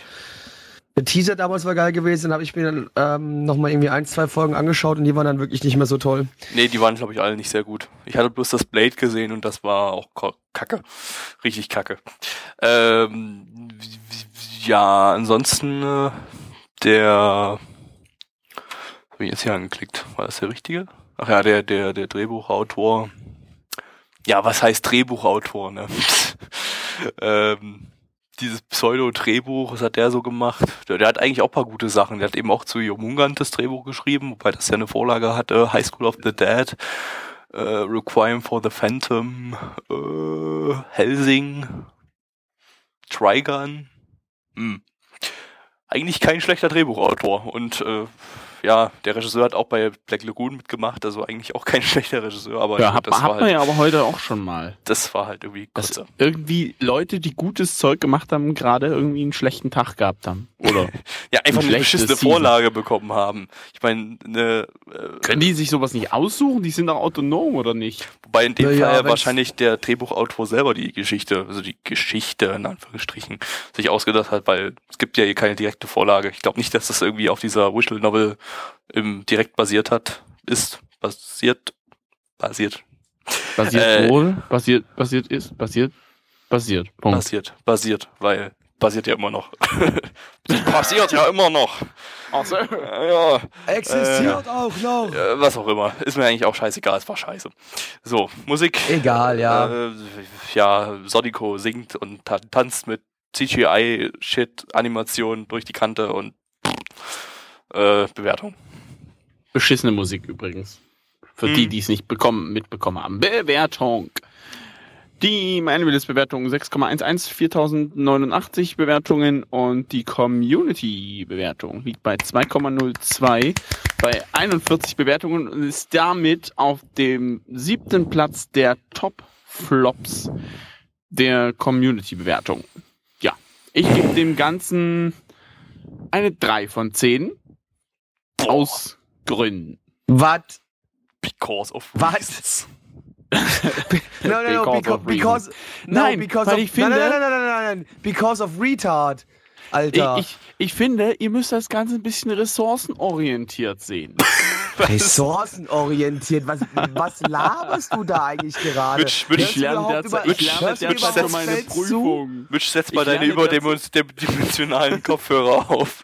Der Teaser damals war geil gewesen, dann habe ich mir dann ähm, nochmal irgendwie ein, zwei Folgen angeschaut und die waren dann wirklich nicht mehr so toll. Nee, die waren, glaube ich, alle nicht sehr gut. Ich hatte bloß das Blade gesehen und das war auch kacke. Richtig kacke. Ähm, ja, ansonsten äh, der habe ich jetzt hier angeklickt. War das der richtige? Ach ja, der, der, der Drehbuchautor. Ja, was heißt Drehbuchautor, ne? ähm, dieses Pseudo-Drehbuch, was hat der so gemacht? Der, der hat eigentlich auch paar gute Sachen. Der hat eben auch zu Yomungan das Drehbuch geschrieben, wobei das ja eine Vorlage hatte. High School of the Dead, äh, Requiem for the Phantom, äh, Helsing, Trigun. Hm. Eigentlich kein schlechter Drehbuchautor und äh, ja, der Regisseur hat auch bei Black Lagoon mitgemacht, also eigentlich auch kein schlechter Regisseur, aber Ja, gut, das, hat war man halt, ja aber heute auch schon mal. das war halt irgendwie Dass kurzer. irgendwie Leute, die gutes Zeug gemacht haben, gerade irgendwie einen schlechten Tag gehabt haben. Oder Ja, einfach ein eine schlechtes beschissene Season. Vorlage bekommen haben. Ich meine, ne, äh, können die sich sowas nicht aussuchen? Die sind doch autonom, oder nicht? wobei in dem Naja, Fall wahrscheinlich der Drehbuchautor selber die Geschichte, also die Geschichte in Anführungsstrichen, sich ausgedacht hat, weil es gibt ja hier keine direkte Vorlage. Ich glaube nicht, dass das irgendwie auf dieser Visual Novel im direkt basiert hat, ist, basiert, basiert, Basiert Äh, wohl, basiert, basiert ist, basiert, basiert. Punkt. basiert, basiert, weil basiert ja immer noch. passiert ja immer noch. Ach so. Ja, Existiert auch noch. Äh, was auch immer. Ist mir eigentlich auch scheißegal, es war scheiße. So, Musik. Egal, ja. Äh, ja, Sodiko singt und ta tanzt mit CGI-Shit, Animation durch die Kante und äh, Bewertung. Beschissene Musik übrigens. Für Hm. die, die es nicht bekommen, mitbekommen haben. Bewertung. Die Manualis-Bewertung 6,11, 4089 Bewertungen und die Community-Bewertung liegt bei 2,02 bei 41 Bewertungen und ist damit auf dem siebten Platz der Top-Flops der Community-Bewertung. Ja, ich gebe dem Ganzen eine 3 von 10 aus Gründen. Was? Because of Was? reasons. No, no, no, Because because, no, Nein, because weil of, ich finde- nein, nein, nein, nein, nein, nein, because of retard, Alter. Ich, ich, ich finde, ihr müsst das Ganze ein bisschen ressourcenorientiert sehen. Ressourcenorientiert, was, was laberst du da eigentlich gerade? Mitch, Mitch, über- ich lerne derzeit für meine? Prüfung. Mitch, setz mal Ich deine überdimensionalen Kopfhörer auf.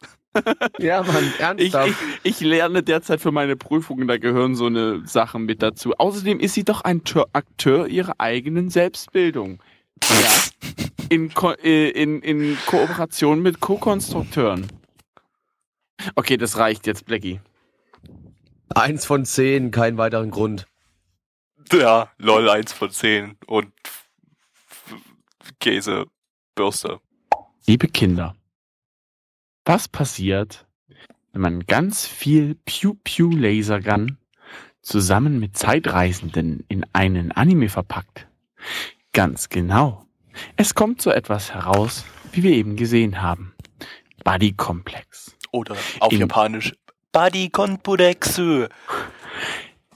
Ja, Mann, Ich, ernsthaft. ich, ich lerne derzeit für meine Prüfungen, da gehören so eine Sachen mit dazu. Außerdem ist sie doch ein Tör Akteur ihrer eigenen Selbstbildung. Ja. In, Ko äh, in, in Kooperation mit Co-Konstrukteuren. Okay, das reicht jetzt, Blackie. Eins von zehn, keinen weiteren Grund. Ja, lol, 1 von 10 und F- F- Käse, Bürste. Liebe Kinder, was passiert, wenn man ganz viel Pew Pew Laser Gun zusammen mit Zeitreisenden in einen Anime verpackt? Ganz genau. Es kommt so etwas heraus, wie wir eben gesehen haben. Body Complex. Oder auf In- Japanisch Badi Konpudexu.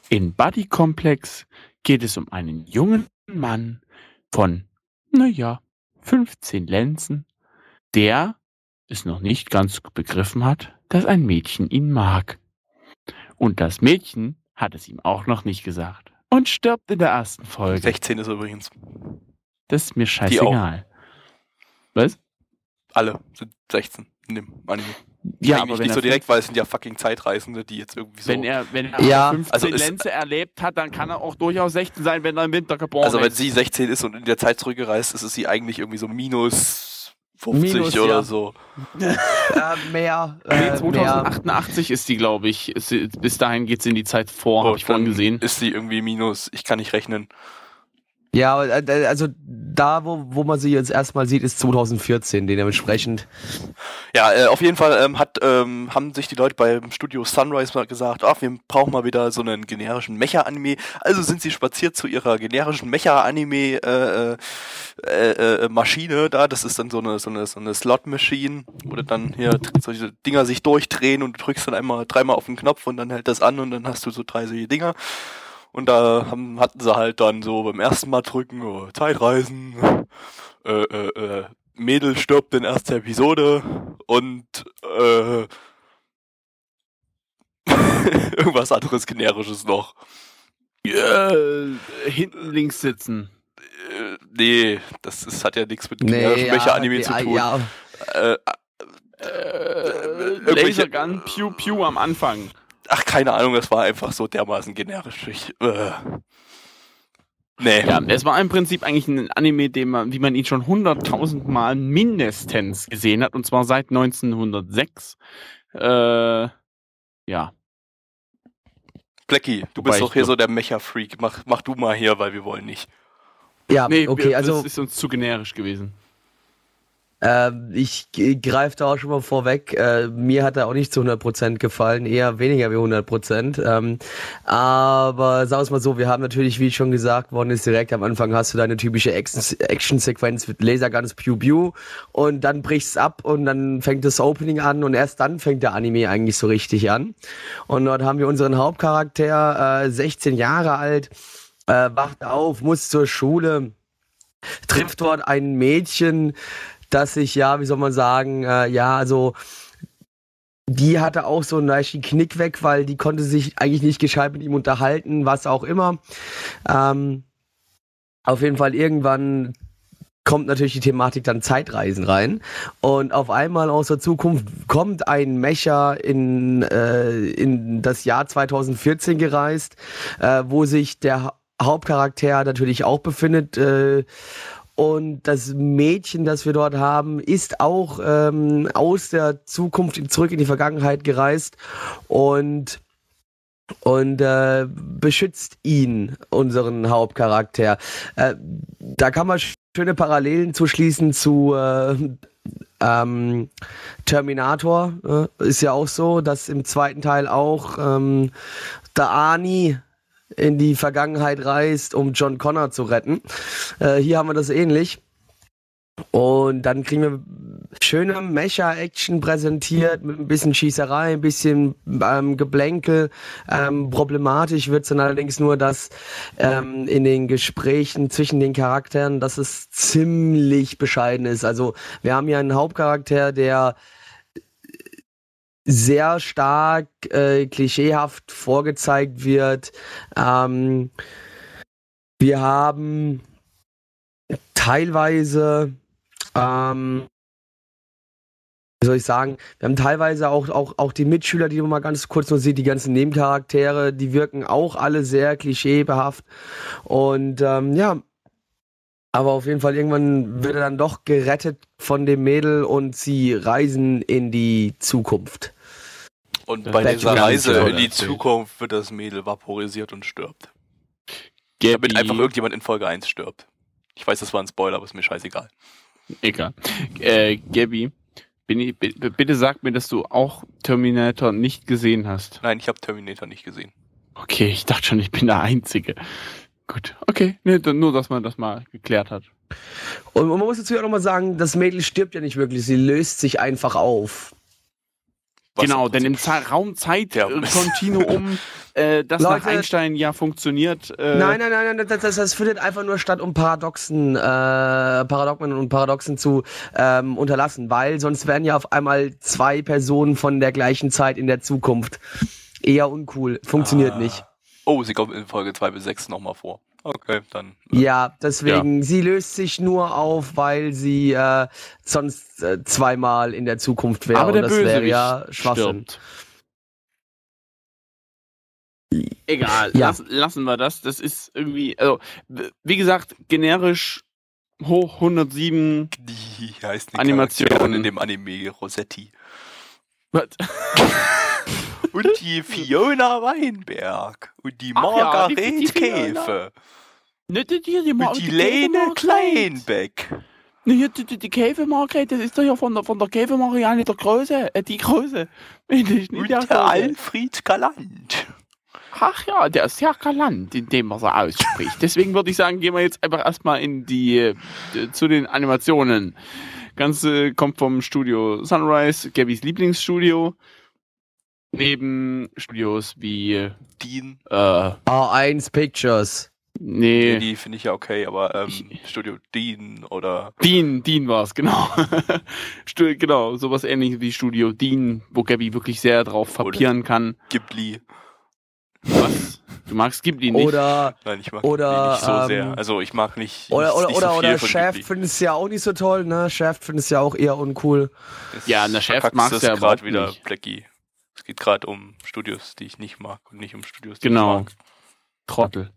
In Body Complex geht es um einen jungen Mann von, naja, 15 Lenzen, der es noch nicht ganz begriffen hat, dass ein Mädchen ihn mag. Und das Mädchen hat es ihm auch noch nicht gesagt. Und stirbt in der ersten Folge. 16 ist er übrigens. Das ist mir scheißegal. Was? Alle sind 16 in dem Anime. Ja, Eigentlich aber wenn nicht so direkt, weil es sind ja fucking Zeitreisende, die jetzt irgendwie so. Wenn er, wenn er Ja, 15 also Lenze erlebt hat, dann kann er auch durchaus 16 sein, wenn er im Winter geboren also wenn ist. sie 16 ist und in der Zeit zurückgereist ist, ist sie eigentlich irgendwie so minus 50 Minus, oder ja. so. Äh, mehr, Nee, äh, mehr. 2088 ist die, glaube ich. Ist, bis dahin geht sie in die Zeit vor, habe ich vorhin gesehen. Ist sie irgendwie minus, ich kann nicht rechnen. Ja, äh, also da, wo, wo man sie jetzt erstmal sieht, ist 2014, dementsprechend. Ja, äh, auf jeden Fall ähm, hat, ähm, haben sich die Leute beim Studio Sunrise mal gesagt, ach, wir brauchen mal wieder so einen generischen Mecha-Anime. Also sind sie spaziert zu ihrer generischen Mecha-Anime äh, äh, äh, äh, da. Das ist dann so eine so eine so eine Slot-Machine, wo du dann hier solche Dinger sich durchdrehen und du drückst dann einmal dreimal auf den Knopf und dann hält das an und dann hast du so drei solche Dinger. Und da haben, hatten sie halt dann so beim ersten Mal drücken, oh, Zeitreisen, äh, äh, äh, Mädel stirbt in erster Episode und äh, irgendwas anderes generisches noch. Äh, hinten links sitzen. Äh, nee, das ist, hat ja nichts mit Nee, generischen ja, Mecha-Anime nee, zu tun. Ja, Äh, Äh, irgendwelche- Lasergun, Pew Pew am Anfang. Ach, keine Ahnung, das war einfach so dermaßen generisch. Ich, äh, nee. Ja, es war im Prinzip eigentlich ein Anime, den man, wie man ihn schon hunderttausend Mal mindestens gesehen hat, und zwar seit 1906. Äh, ja. Blackie, du Wobei bist doch hier so der Mecha-Freak. Mach, mach du mal hier, weil wir wollen nicht. ja Nee, okay, wir- also das ist uns zu generisch gewesen. Ähm, ich greife da auch schon mal vorweg. Äh, mir hat er auch nicht zu 100% gefallen, eher weniger wie 100%. Ähm, aber sag es mal so, wir haben natürlich, wie schon gesagt worden ist, direkt am Anfang hast du deine typische Action-Sequenz mit Laserguns, Pew Pew und dann brichst ab und dann fängt das Opening an und erst dann fängt der Anime eigentlich so richtig an. Und dort haben wir unseren Hauptcharakter, äh, 16 Jahre alt, äh, wacht auf, muss zur Schule, trifft dort ein Mädchen, dass ich, ja, wie soll man sagen, äh, ja, also die hatte auch so einen leichten Knick weg, weil die konnte sich eigentlich nicht gescheit mit ihm unterhalten, was auch immer. Ähm, auf jeden Fall irgendwann kommt natürlich die Thematik dann Zeitreisen rein. Und auf einmal aus der Zukunft kommt ein Mecher in, äh, in das Jahr 2014 gereist, äh, wo sich der Hauptcharakter natürlich auch befindet. Äh, und das Mädchen, das wir dort haben, ist auch ähm, aus der Zukunft zurück in die Vergangenheit gereist und und äh, beschützt ihn, unseren Hauptcharakter. Äh, da kann man schöne Parallelen zuschließen zu äh, ähm, Terminator. Äh, ist ja auch so, dass im zweiten Teil auch ähm, der Ani in die Vergangenheit reist, um John Connor zu retten. Äh, hier haben wir das ähnlich. Und dann kriegen wir schöne Mecha-Action präsentiert mit ein bisschen Schießerei, ein bisschen ähm, Geblänkel. Ähm, problematisch wird es dann allerdings nur, dass ähm, in den Gesprächen zwischen den Charakteren, dass es ziemlich bescheiden ist. Also wir haben hier einen Hauptcharakter, der sehr stark äh, klischeehaft vorgezeigt wird. Ähm, wir haben teilweise, ähm, wie soll ich sagen, wir haben teilweise auch, auch, auch die Mitschüler, die man mal ganz kurz nur sieht, die ganzen Nebencharaktere, die wirken auch alle sehr klischeebehaft. Und ähm, ja, aber auf jeden Fall irgendwann wird er dann doch gerettet von dem Mädel und sie reisen in die Zukunft. Und bei Back dieser Reise in die Zukunft wird das Mädel vaporisiert und stirbt. Gabi. Damit einfach irgendjemand in Folge 1 stirbt. Ich weiß, das war ein Spoiler, aber ist mir scheißegal. Egal. Äh, Gabi, ich, bitte sag mir, dass du auch Terminator nicht gesehen hast. Nein, ich habe Terminator nicht gesehen. Okay, ich dachte schon, ich bin der Einzige. Gut, okay. Nee, nur, dass man das mal geklärt hat. Und man muss dazu auch nochmal sagen, das Mädel stirbt ja nicht wirklich, sie löst sich einfach auf. Genau, denn im Raum-Zeit-Kontinuum, äh, das Leute, nach Einstein ja funktioniert. Äh nein, nein, nein, nein das, das, das, findet einfach nur statt, um Paradoxen, äh, Paradoxen und Paradoxen zu ähm, unterlassen, weil sonst wären ja auf einmal zwei Personen von der gleichen Zeit in der Zukunft. Eher uncool, funktioniert ah. nicht. Oh, sie kommt in Folge 2 bis 6 nochmal vor. Okay, dann. Äh, ja, deswegen, ja. sie löst sich nur auf, weil sie äh, sonst äh, zweimal in der Zukunft wäre. Aber der und das wäre ja Schwachsinn. Stirbt. Egal, ja. lass, lassen wir das. Das ist irgendwie, also, wie gesagt, generisch hoch 107 Die heißt Animation in dem Anime Rossetti. Was? und die Fiona Weinberg und die Margaret ja, Käfe. Nicht die, die, die, und die Lene Kleinbeck. Die, die, die Käfemargret, das ist doch ja von der, von der Käfemarianne der Große, äh, die Große. Nicht und der, der Alfred Galant. Ach ja, der ist sehr galant, indem er so ausspricht. Deswegen würde ich sagen, gehen wir jetzt einfach erstmal in die, äh, zu den Animationen. Ganze kommt vom Studio Sunrise, Gabys Lieblingsstudio neben Studios wie Dean. Äh, A1 Pictures. Nee. nee die finde ich ja okay, aber ähm, Studio Dean oder. Dean, Dean war es, genau. genau, sowas ähnliches wie Studio Dean, wo Gabby wirklich sehr drauf papieren kann. Ghibli. Was? Du magst Ghibli nicht? Oder, Nein, ich mag oder, nicht so ähm, sehr. Also ich mag nicht. Oder, oder, nicht oder, so oder Shaft findest es ja auch nicht so toll, ne? Shaft findest es ja auch eher uncool. Das ja, der Shaft magst du ja gerade wieder. Blackie. Es geht gerade um Studios, die ich nicht mag und nicht um Studios, die genau. ich mag. Trottel.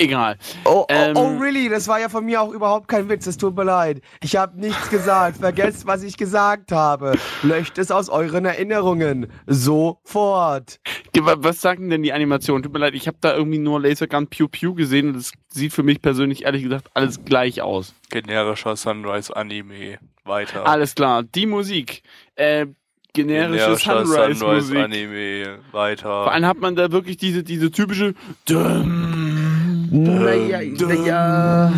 Egal. Oh, oh, ähm, oh, really? Das war ja von mir auch überhaupt kein Witz. Es tut mir leid. Ich habe nichts gesagt. Vergesst, was ich gesagt habe. Löscht es aus euren Erinnerungen. Sofort. Was sagen denn die Animationen? Tut mir leid, ich habe da irgendwie nur Lasergun Pew Pew gesehen und das sieht für mich persönlich ehrlich gesagt alles gleich aus. Generischer Sunrise Anime weiter. Alles klar, die Musik. Äh, generische Sunrise-Musik. Sunrise Anime, weiter. Vor allem hat man da wirklich diese, diese typische Dum, Naja.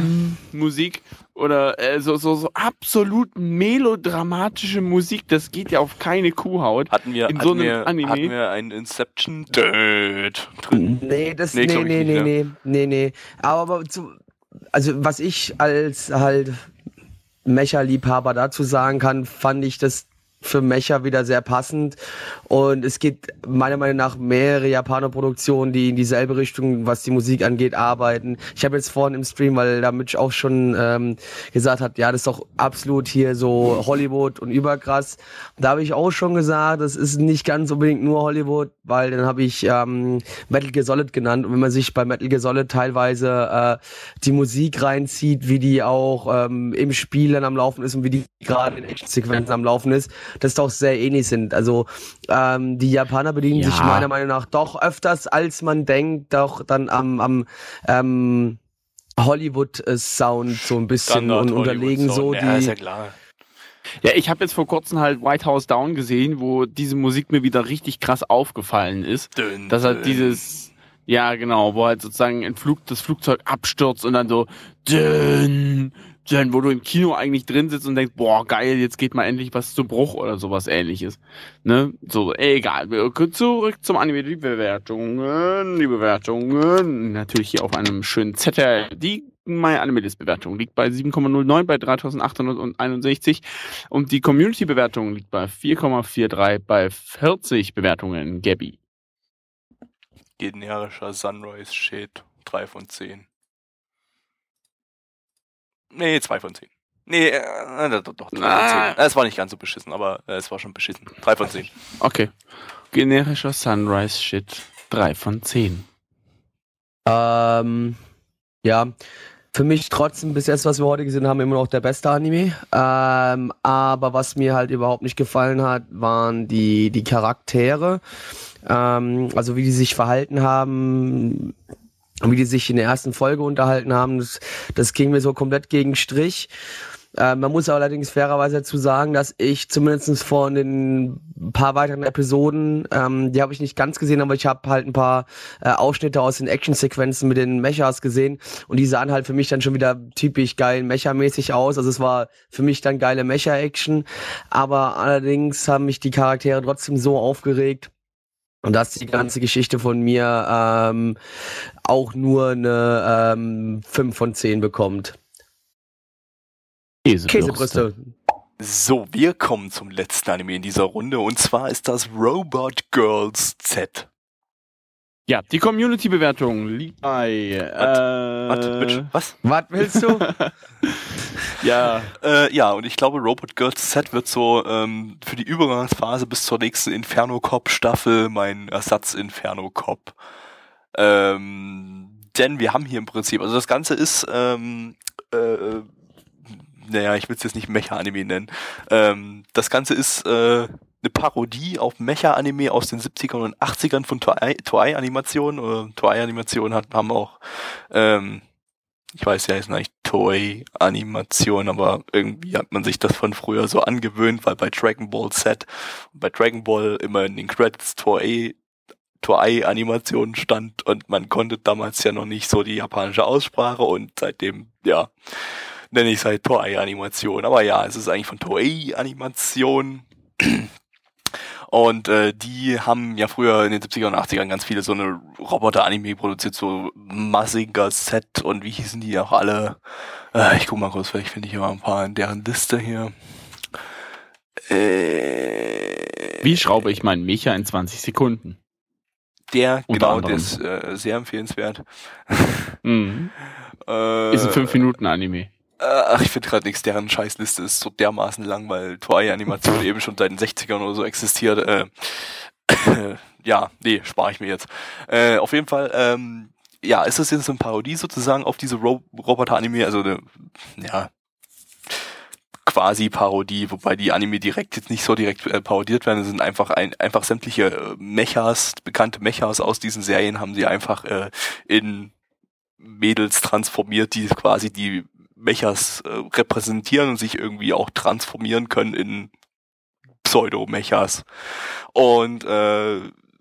Musik oder äh, so, so, so absolut melodramatische Musik. Das geht ja auf keine Kuhhaut. Hatten wir, in hatten so einem wir, Anime. hatten wir einen Inception Död drin? Nee, das, Nee, nee, nee, nicht, nee, ja. nee, nee, aber zu, also was ich als halt Mecha-Liebhaber dazu sagen kann, fand ich das für Mecha wieder sehr passend. Und es gibt meiner Meinung nach mehrere Japaner-Produktionen, die in dieselbe Richtung, was die Musik angeht, arbeiten. Ich habe jetzt vorhin im Stream, weil da Mitch auch schon ähm, gesagt hat, ja, das ist doch absolut hier so Hollywood und überkrass. Da habe ich auch schon gesagt, das ist nicht ganz unbedingt nur Hollywood, weil dann habe ich ähm, Metal Gear Solid genannt. Und wenn man sich bei Metal Gear Solid teilweise äh, die Musik reinzieht, wie die auch ähm, im Spiel dann am Laufen ist und wie die gerade in Actionsequenzen am Laufen ist, das doch sehr ähnlich sind. Also ähm, die Japaner bedienen Ja. sich meiner Meinung nach doch öfters, als man denkt, doch dann am, am ähm, Hollywood-Sound so ein bisschen Standard und unterlegen so Hollywood-Sound. Ja, ist ja die. klar. Ja, ich habe jetzt vor kurzem halt White House Down gesehen, wo diese Musik mir wieder richtig krass aufgefallen ist. Dünn, Dass halt dieses, ja genau, wo halt sozusagen ein Flug, das Flugzeug abstürzt und dann so dünn, wo du im Kino eigentlich drin sitzt und denkst, boah, geil, jetzt geht mal endlich was zu Bruch oder sowas ähnliches. Ne? So, egal. Zurück zum Anime, die Bewertungen, die Bewertungen. Natürlich hier auf einem schönen Zettel. Die meine Anime-List-Bewertung liegt bei 7,09 bei 3861 und die Community-Bewertung liegt bei 4,43 bei 40 Bewertungen. Gabby. Generischer Sunrise Shade. 3 von 10. Nee, 2 von 10. Nee, äh, doch, doch 3 von 10. Ah. Es war nicht ganz so beschissen, aber äh, es war schon beschissen. 3 von 10. Okay. Generischer Sunrise-Shit. 3 von 10. Ähm, ja, für mich trotzdem bis jetzt, was wir heute gesehen haben, immer noch der beste Anime. Ähm, aber was mir halt überhaupt nicht gefallen hat, waren die, die Charaktere. Ähm, also wie die sich verhalten haben, wie die sich in der ersten Folge unterhalten haben, das, das ging mir so komplett gegen Strich. Äh, man muss allerdings fairerweise dazu sagen, dass ich zumindest von den paar weiteren Episoden, ähm, die habe ich nicht ganz gesehen, aber ich habe halt ein paar äh, Ausschnitte aus den Actionsequenzen mit den Mechas gesehen und die sahen halt für mich dann schon wieder typisch geil Mecha-mäßig aus. Also es war für mich dann geile Mecha-Action, aber allerdings haben mich die Charaktere trotzdem so aufgeregt, und dass die ganze Geschichte von mir ähm, auch nur eine ähm, 5 von 10 bekommt. Käsebrüste. So, wir kommen zum letzten Anime in dieser Runde und zwar ist das Robot Girls Z. Ja, die Community-Bewertung liegt bei. Äh, was? Was willst du? ja, Äh, ja, und ich glaube, Robot Girls Z wird so ähm, für die Übergangsphase bis zur nächsten Inferno Cop Staffel mein Ersatz Inferno Cop. Ähm, denn wir haben hier im Prinzip, also das Ganze ist, ähm, äh, naja, ich will es jetzt nicht Mecha-Anime nennen. Ähm, das Ganze ist äh, eine Parodie auf Mecha-Anime aus den 70ern und 80ern von Toei- Toei-Animationen. Toei-Animationen haben auch, ähm, ich weiß ja, ist eigentlich Toei-Animation, aber irgendwie hat man sich das von früher so angewöhnt, weil bei Dragon Ball Z bei Dragon Ball immer in den Credits Toei Toei-Animation stand und man konnte damals ja noch nicht so die japanische Aussprache und seitdem, ja, nenne ich es halt Toei-Animation. Aber ja, es ist eigentlich von Toei-Animation. Und äh, die haben ja früher in den 70er und 80ern ganz viele so eine Roboter-Anime produziert, so Massinger Set und wie hießen die auch alle? Äh, ich guck mal kurz, vielleicht finde ich immer ein paar in deren Liste hier. Äh, wie schraube ich meinen Mecha in 20 Sekunden? Der, genau, anderem. der ist äh, sehr empfehlenswert. Mhm. Äh, Ist ein 5-Minuten-Anime. Äh, Ach, ich finde gerade nichts, deren Scheißliste ist so dermaßen lang, weil Toei-Animation eben schon seit den 60ern oder so existiert. Äh, ja, nee, spare ich mir jetzt. Äh, auf jeden Fall, ähm, ja, ist das jetzt so eine Parodie sozusagen auf diese Ro Roboter-Anime, also eine, ja, quasi Parodie, wobei die Anime direkt jetzt nicht so direkt äh, parodiert werden, es sind einfach ein, einfach sämtliche äh, Mechas, bekannte Mechas aus diesen Serien haben sie einfach äh, in Mädels transformiert, die quasi die Mechas äh, repräsentieren und sich irgendwie auch transformieren können in Pseudo-Mechas. Und äh,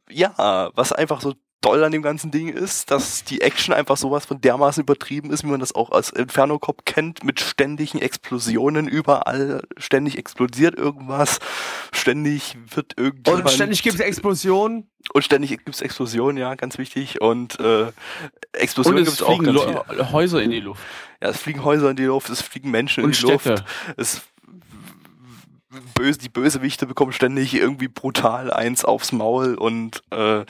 ja, was einfach so toll an dem ganzen Ding ist, dass die Action einfach sowas von dermaßen übertrieben ist, wie man das auch als Inferno Cop kennt, mit ständigen Explosionen überall, ständig explodiert irgendwas, ständig wird irgendjemand... Und ständig gibt es Explosionen. Und ständig gibt es Explosionen, ja, ganz wichtig. Und äh, Explosionen gibt es auch ganz viele. Häuser in die Luft. Ja, es fliegen Häuser in die Luft, es fliegen Menschen Und in die Städte. Luft. Es böse, die Bösewichte bekommen ständig irgendwie brutal eins aufs Maul und äh,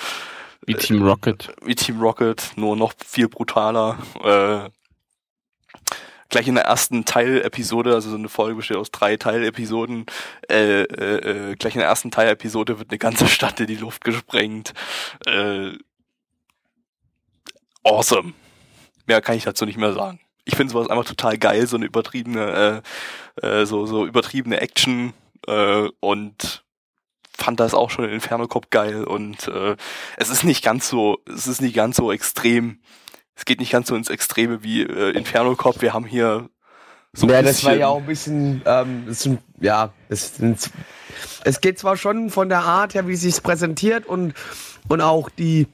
Wie Team Rocket. wie Team Rocket, nur noch viel brutaler. Äh, gleich in der ersten Teilepisode, also so eine Folge besteht aus drei Teilepisoden, äh, äh, äh, gleich in der ersten Teilepisode wird eine ganze Stadt in die Luft gesprengt. Äh, awesome. Mehr kann ich dazu nicht mehr sagen. Ich finde sowas einfach total geil, so eine übertriebene, äh, äh, so, so übertriebene Action äh, und fand das auch schon in Inferno Cop geil und äh, es ist nicht ganz so, es ist nicht ganz so extrem. Es geht nicht ganz so ins Extreme wie äh, Inferno Cop. Wir haben hier so ein ja, das war bisschen- ja auch ein bisschen, ähm, sind, ja, es, es geht zwar schon von der Art her, wie es sich präsentiert und, und auch die,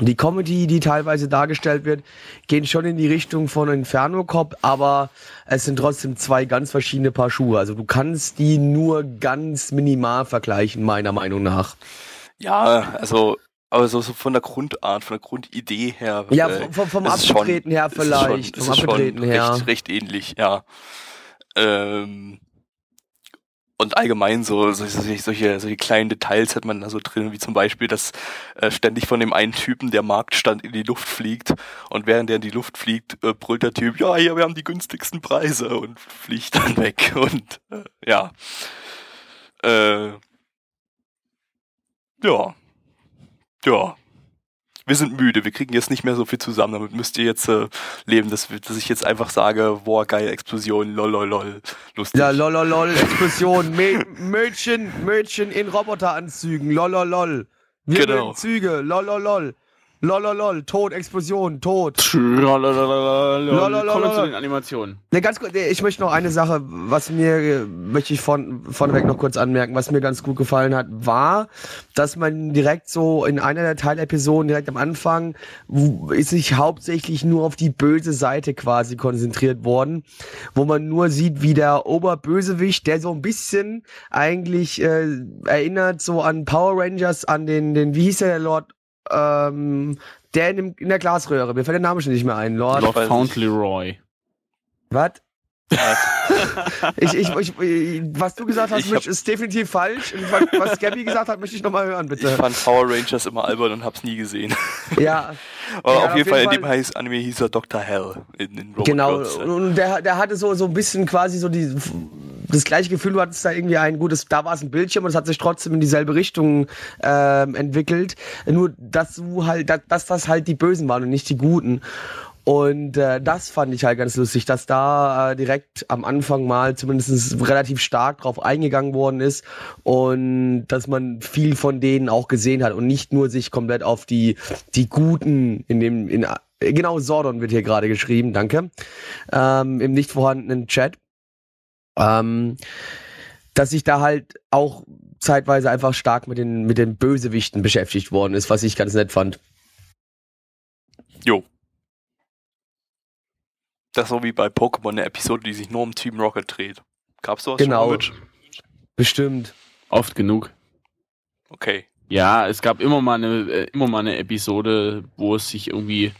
die Comedy, die teilweise dargestellt wird, gehen schon in die Richtung von Inferno Cop, aber es sind trotzdem zwei ganz verschiedene Paar Schuhe. Also du kannst die nur ganz minimal vergleichen, meiner Meinung nach. Ja, also, aber so, so von der Grundart, von der Grundidee her. Ja, äh, vom, vom, Abgetreten her vielleicht. Schon, es vom ist schon Abgetreten her. Recht, recht ähnlich, ja. Ähm, und allgemein so, so solche, solche, kleinen Details hat man da so drin, wie zum Beispiel, dass äh, ständig von dem einen Typen der Marktstand in die Luft fliegt und während der in die Luft fliegt, äh, brüllt der Typ, ja, hier, wir haben die günstigsten Preise und fliegt dann weg und äh, ja. Äh, ja. Ja. Wir sind müde, wir kriegen jetzt nicht mehr so viel zusammen, damit müsst ihr jetzt äh, leben, dass, dass ich jetzt einfach sage, boah, geil, Explosion, lol, lol, lol, lustig. Ja, lololol, Explosion, Mä Mädchen, Mädchen in Roboteranzügen, lololol. Wir Genau. Züge, lololol. Lololol, Tod, Explosion, Tod. Kommen wir zu den Animationen. Ne, ganz kurz, ich möchte noch eine Sache, was mir, äh, möchte ich von, vorneweg noch kurz anmerken, was mir ganz gut gefallen hat, war, dass man direkt so in einer der Teilepisoden, direkt am Anfang, ist sich hauptsächlich nur auf die böse Seite quasi konzentriert worden, wo man nur sieht, wie der Oberbösewicht, der so ein bisschen eigentlich äh, erinnert so an Power Rangers, an den, den wie hieß der, der Lord, ähm, der in, dem, in der Glasröhre, mir fällt der Name schon nicht mehr ein, Lord, Lord ich. Fauntleroy. was? Ich, ich, ich, ich, was du gesagt hast, Ich Mitch, ist definitiv falsch. Und was, Gabby gesagt hat, möchte ich nochmal hören, Ich bitte. fand Power Rangers immer albern und hab's nie gesehen. Ja, Aber Ja, auf auf jeden jeden Fall in Fall- dem heiß Anime hieß er Dr. Hell in den Robot genau. Girls. Und der, der hatte so, so ein bisschen quasi so die, das gleiche Gefühl, du hattest da irgendwie ein gutes, da war es ein Bildschirm und es hat sich trotzdem in dieselbe Richtung ähm, entwickelt. Nur, dass du halt, dass, das halt die Bösen waren und nicht die Guten. Und äh, das fand ich halt ganz lustig, dass da äh, direkt am Anfang mal zumindest relativ stark drauf eingegangen worden ist und dass man viel von denen auch gesehen hat und nicht nur sich komplett auf die, die Guten in dem, in, genau, Sordon wird hier gerade geschrieben, danke, ähm, im nicht vorhandenen Chat, ähm, dass sich da halt auch zeitweise einfach stark mit den, mit den Bösewichten beschäftigt worden ist, was ich ganz nett fand. Jo. Das ist so wie bei Pokémon, eine Episode, die sich nur um Team Rocket dreht. Gab's sowas Genau. schon mit? Bestimmt. Oft genug. Okay. Ja, es gab immer mal eine, äh, immer mal eine Episode, wo es sich irgendwie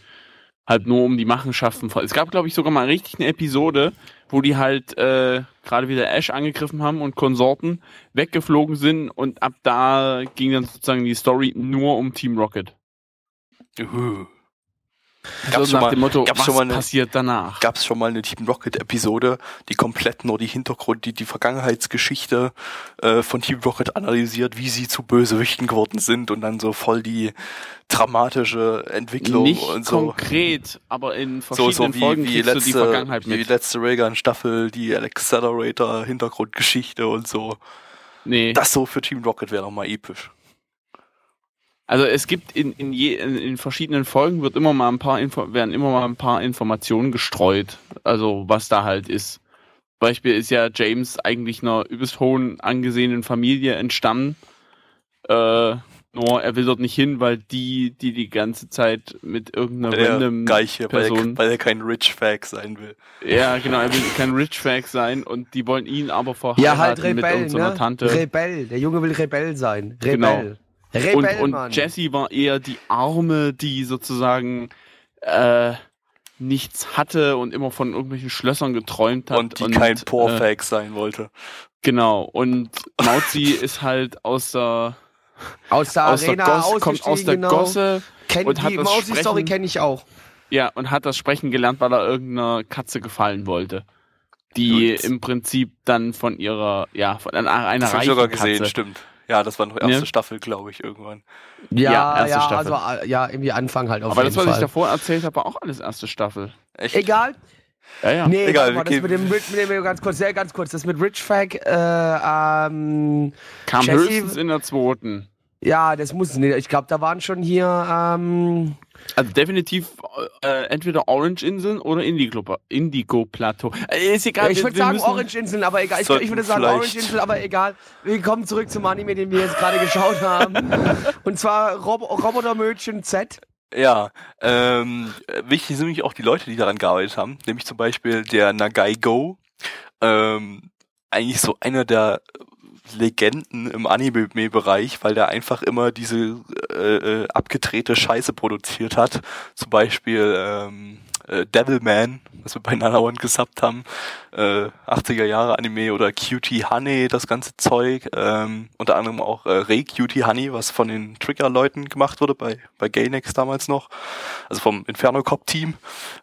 halt nur um die Machenschaften. von- Es gab, glaube ich, sogar mal richtig eine Episode, wo die halt äh, gerade wieder Ash angegriffen haben und Konsorten weggeflogen sind und ab da ging dann sozusagen die Story nur um Team Rocket. Juhu. So Gab's schon nach mal- dem Motto, gab's was schon mal eine- passiert danach? Gab's schon mal eine Team Rocket Episode, die komplett nur die Hintergrund, die, die Vergangenheitsgeschichte äh, von Team Rocket analysiert, wie sie zu Bösewichten geworden sind und dann so voll die dramatische Entwicklung Nicht und so. konkret, aber in So, verschiedenen so wie, Folgen wie du die letzte, Vergangenheit wie mit. letzte Reagan-Staffel, die Accelerator Hintergrundgeschichte und so. Nee, Das so für Team Rocket wäre doch mal episch. Also es gibt in, in, je, in, in verschiedenen Folgen wird immer mal ein paar Info werden immer mal ein paar Informationen gestreut. Also was da halt ist. Beispiel ist ja James eigentlich einer übelst hohen angesehenen Familie entstammen. Äh, nur er will dort nicht hin, weil die, die die ganze Zeit mit irgendeiner Weil random Geiche, weil er, Person. weil er kein Rich Fag sein will. Ja, genau, er will kein Rich Fag sein und die wollen ihn aber verheiraten Ja, halt mit Rebell, irgendeiner ne? Tante. Rebell. Der Junge will Rebell sein. Rebell. Genau. Rebell, und, und Jessie war eher die Arme, die sozusagen äh, nichts hatte und immer von irgendwelchen Schlössern geträumt hat. Und die kein Poor äh, Fag sein wollte. Genau. Und Mauzi ist halt aus der, aus der aus der, Arena Gosse, kommt aus der genau. Gosse Kenn, und hat die das Sprechen- kenne ich auch. ja, und hat das Sprechen gelernt, weil er irgendeiner Katze gefallen wollte. Die Gut. im Prinzip dann von ihrer, ja, von einer, einer reichen sogar gesehen, Katze. stimmt. Ja, das war noch erste Ja. Staffel, glaube ich, irgendwann. Ja, Ja, ja, erste Staffel. also äh, ja, irgendwie Anfang halt auf Aber jeden das, was ich Fall. davor erzählt habe, war auch alles erste Staffel. Echt? Egal. Ja, ja. Nee, Egal, mal, das mit dem, Rich- mit dem ganz kurz, sehr ganz kurz, das mit Rich Fag, äh, ähm, Kam Jessie- höchstens in der zweiten. Ja, das muss nicht. Ich glaube, da waren schon hier, ähm, Also definitiv äh, entweder Orange-Inseln oder Indigo- Indigo-Plateau. Äh, ist egal. ich wir- würde sagen Orange-Inseln, aber egal. Ich, ich würde sagen vielleicht- Orange-Insel, aber egal. Wir kommen zurück zum Anime, den wir jetzt gerade geschaut haben. Und zwar Rob Robotermädchen Z. Ja, ähm, wichtig sind nämlich auch die Leute, die daran gearbeitet haben. Nämlich zum Beispiel der Nagai Go. Ähm, eigentlich so einer der Legenden im Anime-Bereich, weil der einfach immer diese äh, äh, abgedrehte Scheiße produziert hat. Zum Beispiel ähm, äh, Devilman, was wir bei Nana One gesubbt haben, äh, 80er Jahre Anime oder Cutie Honey, das ganze Zeug. Ähm, unter anderem auch äh, Rey Cutie Honey, was von den Trigger-Leuten gemacht wurde, bei, bei Gainax damals noch. Also vom Inferno Cop Team.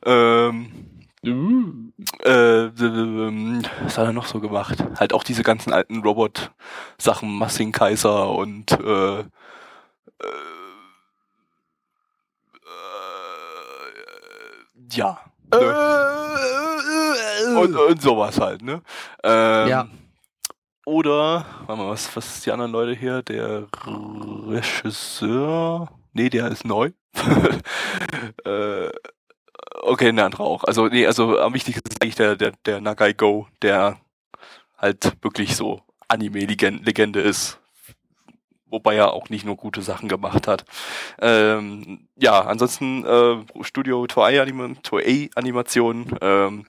Ähm, äh, ähm, was hat er noch so gemacht? Halt auch diese ganzen alten Robot-Sachen, Massing Kaiser und äh, äh, äh, ja. Ne? Und, und sowas halt, ne? Ähm, Ja. Oder, warte mal, was, was ist die anderen Leute hier? Der Regisseur? Nee, der ist neu. äh, okay, ein anderer auch. Also, nee, also am wichtigsten ist eigentlich der, der, der Nagai Go, der halt wirklich so Anime-Legende ist. Wobei er auch nicht nur gute Sachen gemacht hat. Ähm, ja, ansonsten äh, Studio Toei Anima Toei Animation. Ähm,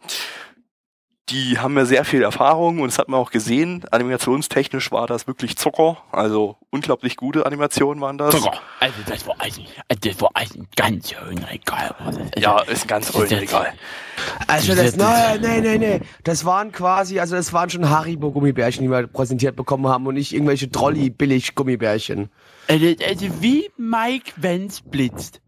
die haben ja sehr viel Erfahrung und das hat man auch gesehen. Animationstechnisch war das wirklich Zucker. Also unglaublich gute Animationen waren das. Zucker. Also das war also, das war also ein ganz schöner Egal. Also, Ja, ist ganz das ist jetzt- egal. Also das, nein, nein, nein, nein. Das waren quasi, also das waren schon Haribo-Gummibärchen, die wir präsentiert bekommen haben und nicht irgendwelche Trolli-Billig-Gummibärchen. Also, also wie Mike Vance blitzt.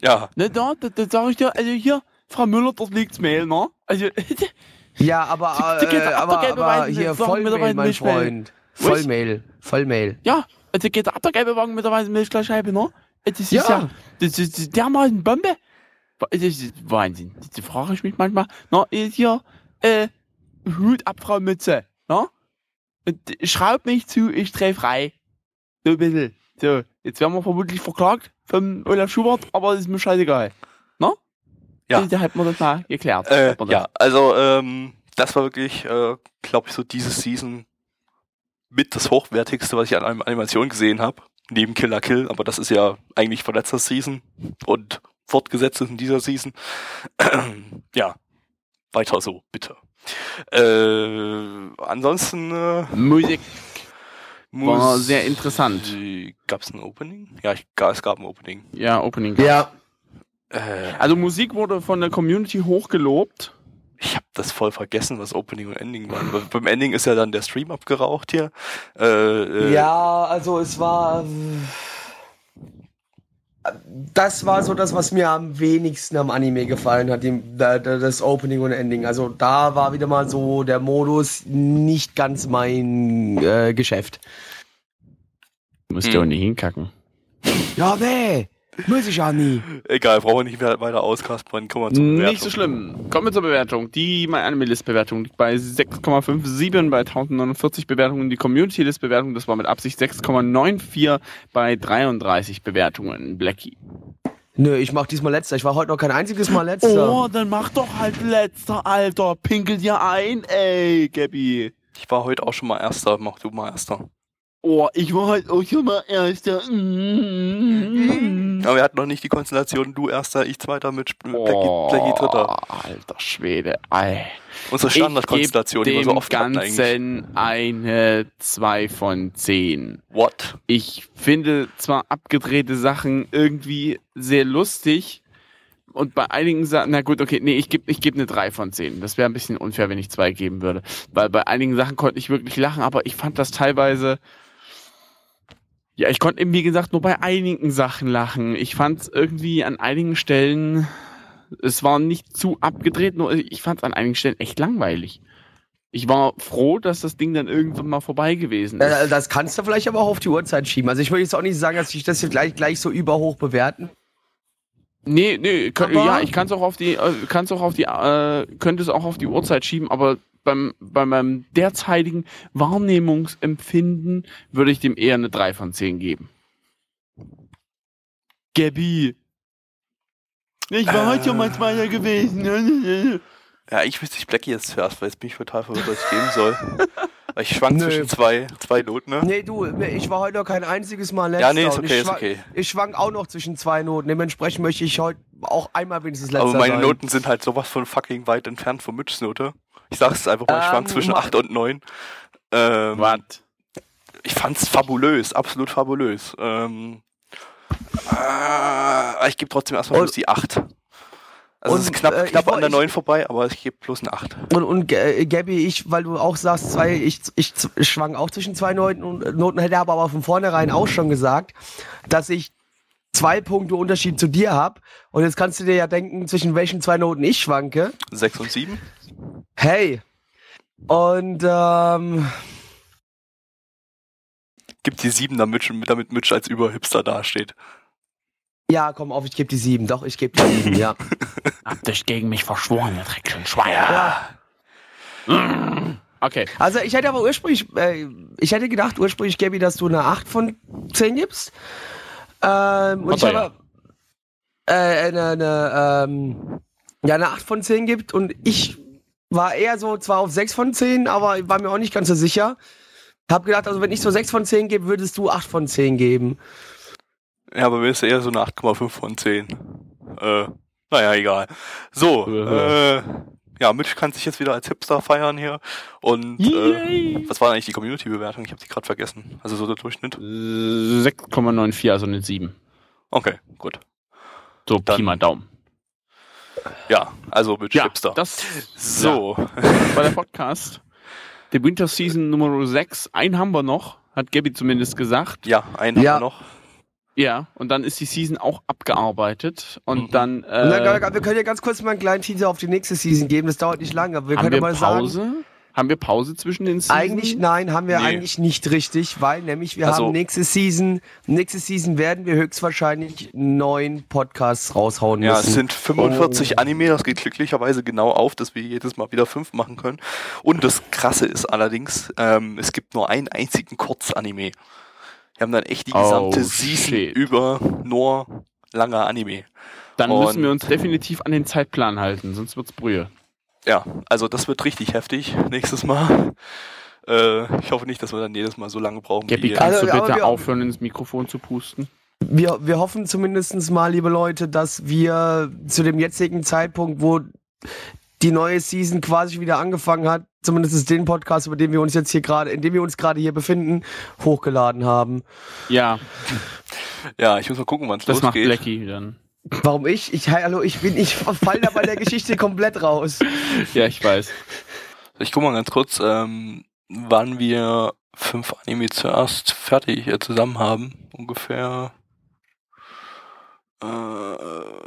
Ja, Ne, da, da, da sag ich dir, also hier, Frau Müller, dort liegt's Mehl, ne? Also, Ja, aber, äh, aber, aber hier dabei mein. Freund. Vollmail, Vollmail. ja, also geht ab der gelbe Wagen mit der weißen Milchglasscheibe, ne? Das ist Ja. das ist dermaßen Bombe. Das ist Wahnsinn. Das frage ich mich manchmal, ne, ist hier, äh, Hut ab, Frau Mütze, ne? Schraub mich zu, ich dreh frei. So ein bisschen. So, jetzt werden wir vermutlich verklagt vom Olaf Schubert, aber das ist mir scheißegal. Ja. Da hat man das mal geklärt. äh, das. ja, also ähm, das war wirklich, äh, glaube ich, so diese Season mit das hochwertigste, was ich an einem Animation gesehen habe. Neben Killer Kill, aber das ist ja eigentlich von letzter Season und fortgesetzt ist in dieser Season. ja, weiter so, bitte. Äh, ansonsten äh, Musik war Musik- sehr interessant. Gab's ein Opening? Ja, ich, es gab ein Opening. Ja, Opening. Ja. Äh, Also Musik wurde von der Community hochgelobt. ich habe das voll vergessen, was Opening und Ending waren. Be- Beim Ending ist ja dann der Stream abgeraucht hier. Äh, äh, Ja, also es war. Das war so das, was mir am wenigsten am Anime gefallen hat, die, da- da- das Opening und Ending. Also da war wieder mal so der Modus nicht ganz mein äh, Geschäft. Du musst Hm. ja auch nicht hinkacken. Ja, nee. Muss ich ja nie. Egal, brauchen wir nicht mehr weiter auskaspern. Kommen wir zur Bewertung. Nicht so schlimm. Kommen wir zur Bewertung. Die My Anime List Bewertung liegt bei 6,57 bei 1049 Bewertungen. Die Community List Bewertung, das war mit Absicht 6,94 bei 33 Bewertungen. Blackie. Nö, ich mach diesmal letzter. Ich war heute noch kein einziges Mal letzter. Oh, dann mach doch halt letzter, Alter. Pinkel dir ein, ey, Gabby. Ich war heute auch schon mal Erster. Mach du mal Erster. Oh, ich war halt auch schon mal Erster. Mm. Aber wir hatten noch nicht die Konstellation, du Erster, ich Zweiter mit Sp- Blackie, Dritter. Oh, Alter Schwede. Ey. Unsere Standardkonstellation, die wir dem so oft hatten eigentlich. Ganzen eine 2 von 10. What? Ich finde zwar abgedrehte Sachen irgendwie sehr lustig und bei einigen Sachen, na gut, okay, nee, ich gebe ich geb eine 3 von 10. Das wäre ein bisschen unfair, wenn ich 2 geben würde. Weil bei einigen Sachen konnte ich wirklich lachen, aber ich fand das teilweise. Ja, ich konnte eben, wie gesagt, nur bei einigen Sachen lachen. Ich fand es irgendwie an einigen Stellen, es war nicht zu abgedreht, nur ich fand es an einigen Stellen echt langweilig. Ich war froh, dass das Ding dann irgendwann mal vorbei gewesen ist. Äh, Das kannst du vielleicht aber auch auf die Uhrzeit schieben. Also ich würde jetzt auch nicht sagen, dass ich das hier gleich, gleich so überhoch bewerten. Nee, nee, könnt, ja, ich kann es auch auf die, äh, kann's auch auf die, äh, könnte es auch auf die Uhrzeit schieben, aber beim, bei meinem derzeitigen Wahrnehmungsempfinden würde ich dem eher eine 3 von 10 geben. Gabby. Ich war heute Äh. schon mal Zweiter gewesen. Ja, ich wüsste ich Blackie jetzt zuerst, weil jetzt bin ich total verwirrt, was ich geben soll. Weil ich schwank Nö. zwischen zwei, zwei Noten, ne? Nee, du, ich war heute noch kein einziges Mal letzter. Ja, nee, ist okay, ich ist okay. Ich schwank auch noch zwischen zwei Noten. Dementsprechend möchte ich heute auch einmal wenigstens letzter Aber meine sein. Noten sind halt sowas von fucking weit entfernt von Mitchs Note. Ich sag's einfach mal, ich schwank Ähm, zwischen ma- 8 und 9. Ähm, Was? ich fand's fabulös, absolut fabulös. Ähm, äh, ich gebe trotzdem erstmal bloß die 8. Also und, es ist knapp, äh, ich knapp woll- an der ich- 9 vorbei, aber ich gebe bloß eine 8. Und, und äh, Gabby, ich, weil du auch sagst, zwei, ich, ich, ich schwang auch zwischen zwei Noten und Noten, hätte aber, aber von vornherein auch schon gesagt, dass ich zwei Punkte Unterschied zu dir habe. Und jetzt kannst du dir ja denken, zwischen welchen zwei Noten ich schwanke. 6 und 7? Hey. Und ähm, Gibt die 7, damit, damit Mitch als Überhipster dasteht. ja, komm auf, ich gebe die sieben. Doch, ich gebe die sieben, ja. Habt euch gegen mich verschworen, ihr dreckigen Schweine. ja. Okay. Also ich hätte aber ursprünglich, äh, ich hätte gedacht ursprünglich, Gabby, dass du eine 8 von 10 gibst. Ähm, und Hat ich habe äh, eine, eine, ähm, ja, eine 8 von 10 gibt und ich war eher so zwar auf 6 von 10, aber ich war mir auch nicht ganz so sicher. Hab gedacht, also wenn ich so 6 von 10 gebe, würdest du 8 von 10 geben. Ja, aber mir ist eher so eine 8,5 von 10. Äh, naja, egal. So, äh, ja, Mitch kann sich jetzt wieder als Hipster feiern hier. Und äh, was war eigentlich die Community-Bewertung? Ich habe die gerade vergessen. Also so der Durchschnitt. 6,94, also eine 7. Okay, gut. So, Dann- Pi mal Daumen. Ja, also Mitch Ja, Hipster. das so, war der Podcast. Der Winter Season Nummer 6. Einen haben wir noch, hat Gabby zumindest gesagt. ja, einen Ja. haben wir noch. Ja, und dann ist die Season auch abgearbeitet. Und Mhm. dann, Und dann, äh, wir können ja ganz kurz mal einen kleinen Teaser auf die nächste Season geben. Das dauert nicht lange, aber wir haben können wir ja mal sagen. Haben wir Pause zwischen den Seasons? Eigentlich nein, haben wir Nee. eigentlich nicht richtig, weil nämlich wir Also- haben nächste Season, nächste Season werden wir höchstwahrscheinlich neun Podcasts raushauen Ja, müssen. es sind 45 Oh. Anime, das geht glücklicherweise genau auf, dass wir jedes Mal wieder fünf machen können. Und das Krasse ist allerdings, ähm, es gibt nur einen einzigen Kurzanime. Wir haben dann echt die Oh, gesamte Season shit. über nur langer Anime. Dann Und- müssen wir uns definitiv an den Zeitplan halten, sonst wird's Brühe. Ja, also das wird richtig heftig nächstes Mal. Äh, ich hoffe nicht, dass wir dann jedes Mal so lange brauchen Gabby, kannst Also, du aber bitte wir- aufhören, ins Mikrofon zu pusten? Wir, wir hoffen zumindest mal, liebe Leute, dass wir zu dem jetzigen Zeitpunkt, wo die neue Season quasi wieder angefangen hat, zumindest den Podcast, über den wir uns jetzt hier gerade, in dem wir uns gerade hier befinden, hochgeladen haben. Ja, Ja, ich muss mal gucken, wann es das macht losgeht. Blackie dann. Warum ich? Ich, hallo, ich bin, ich fall da bei der Geschichte komplett raus. Ja, ich weiß. Ich guck mal ganz kurz, ähm, wann wir fünf Anime zuerst fertig äh, zusammen haben. Ungefähr. Äh,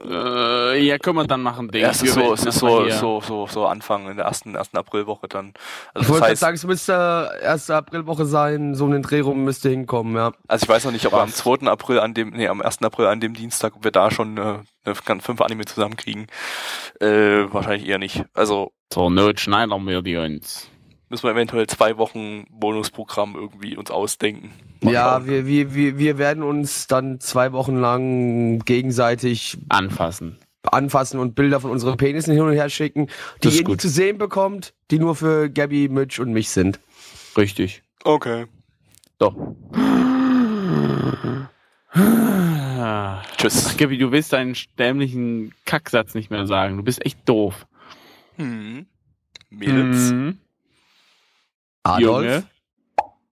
Äh, ja, können wir dann machen, Ding. ja, es ist so, es ist so, so, so, so Anfang in der ersten, ersten Aprilwoche dann. Ich Also wollte das gerade heißt, sagen, es müsste erste Aprilwoche sein, so um den Dreh rum müsste hinkommen, ja. also ich weiß noch nicht, ob wir am Was? 2. April an dem, nee, am 1. April an dem Dienstag, ob wir da schon äh, eine, ganz fünf Anime zusammenkriegen. Äh, wahrscheinlich eher nicht. Also Zur Not schneidern wir die uns. müssen wir eventuell zwei Wochen Bonusprogramm irgendwie uns ausdenken. Ja, wir, wir, wir, wir werden uns dann zwei Wochen lang gegenseitig Anfassen. anfassen und Bilder von unseren Penissen hin und her schicken, die ihr nie gut. zu sehen bekommt, die nur für Gabby, Mitch und mich sind. Richtig. Okay. So. Tschüss. Gabi, du willst deinen dämlichen Kacksatz nicht mehr sagen. Du bist echt doof. Hm. Mädels. Mhm. Adolf? Junge.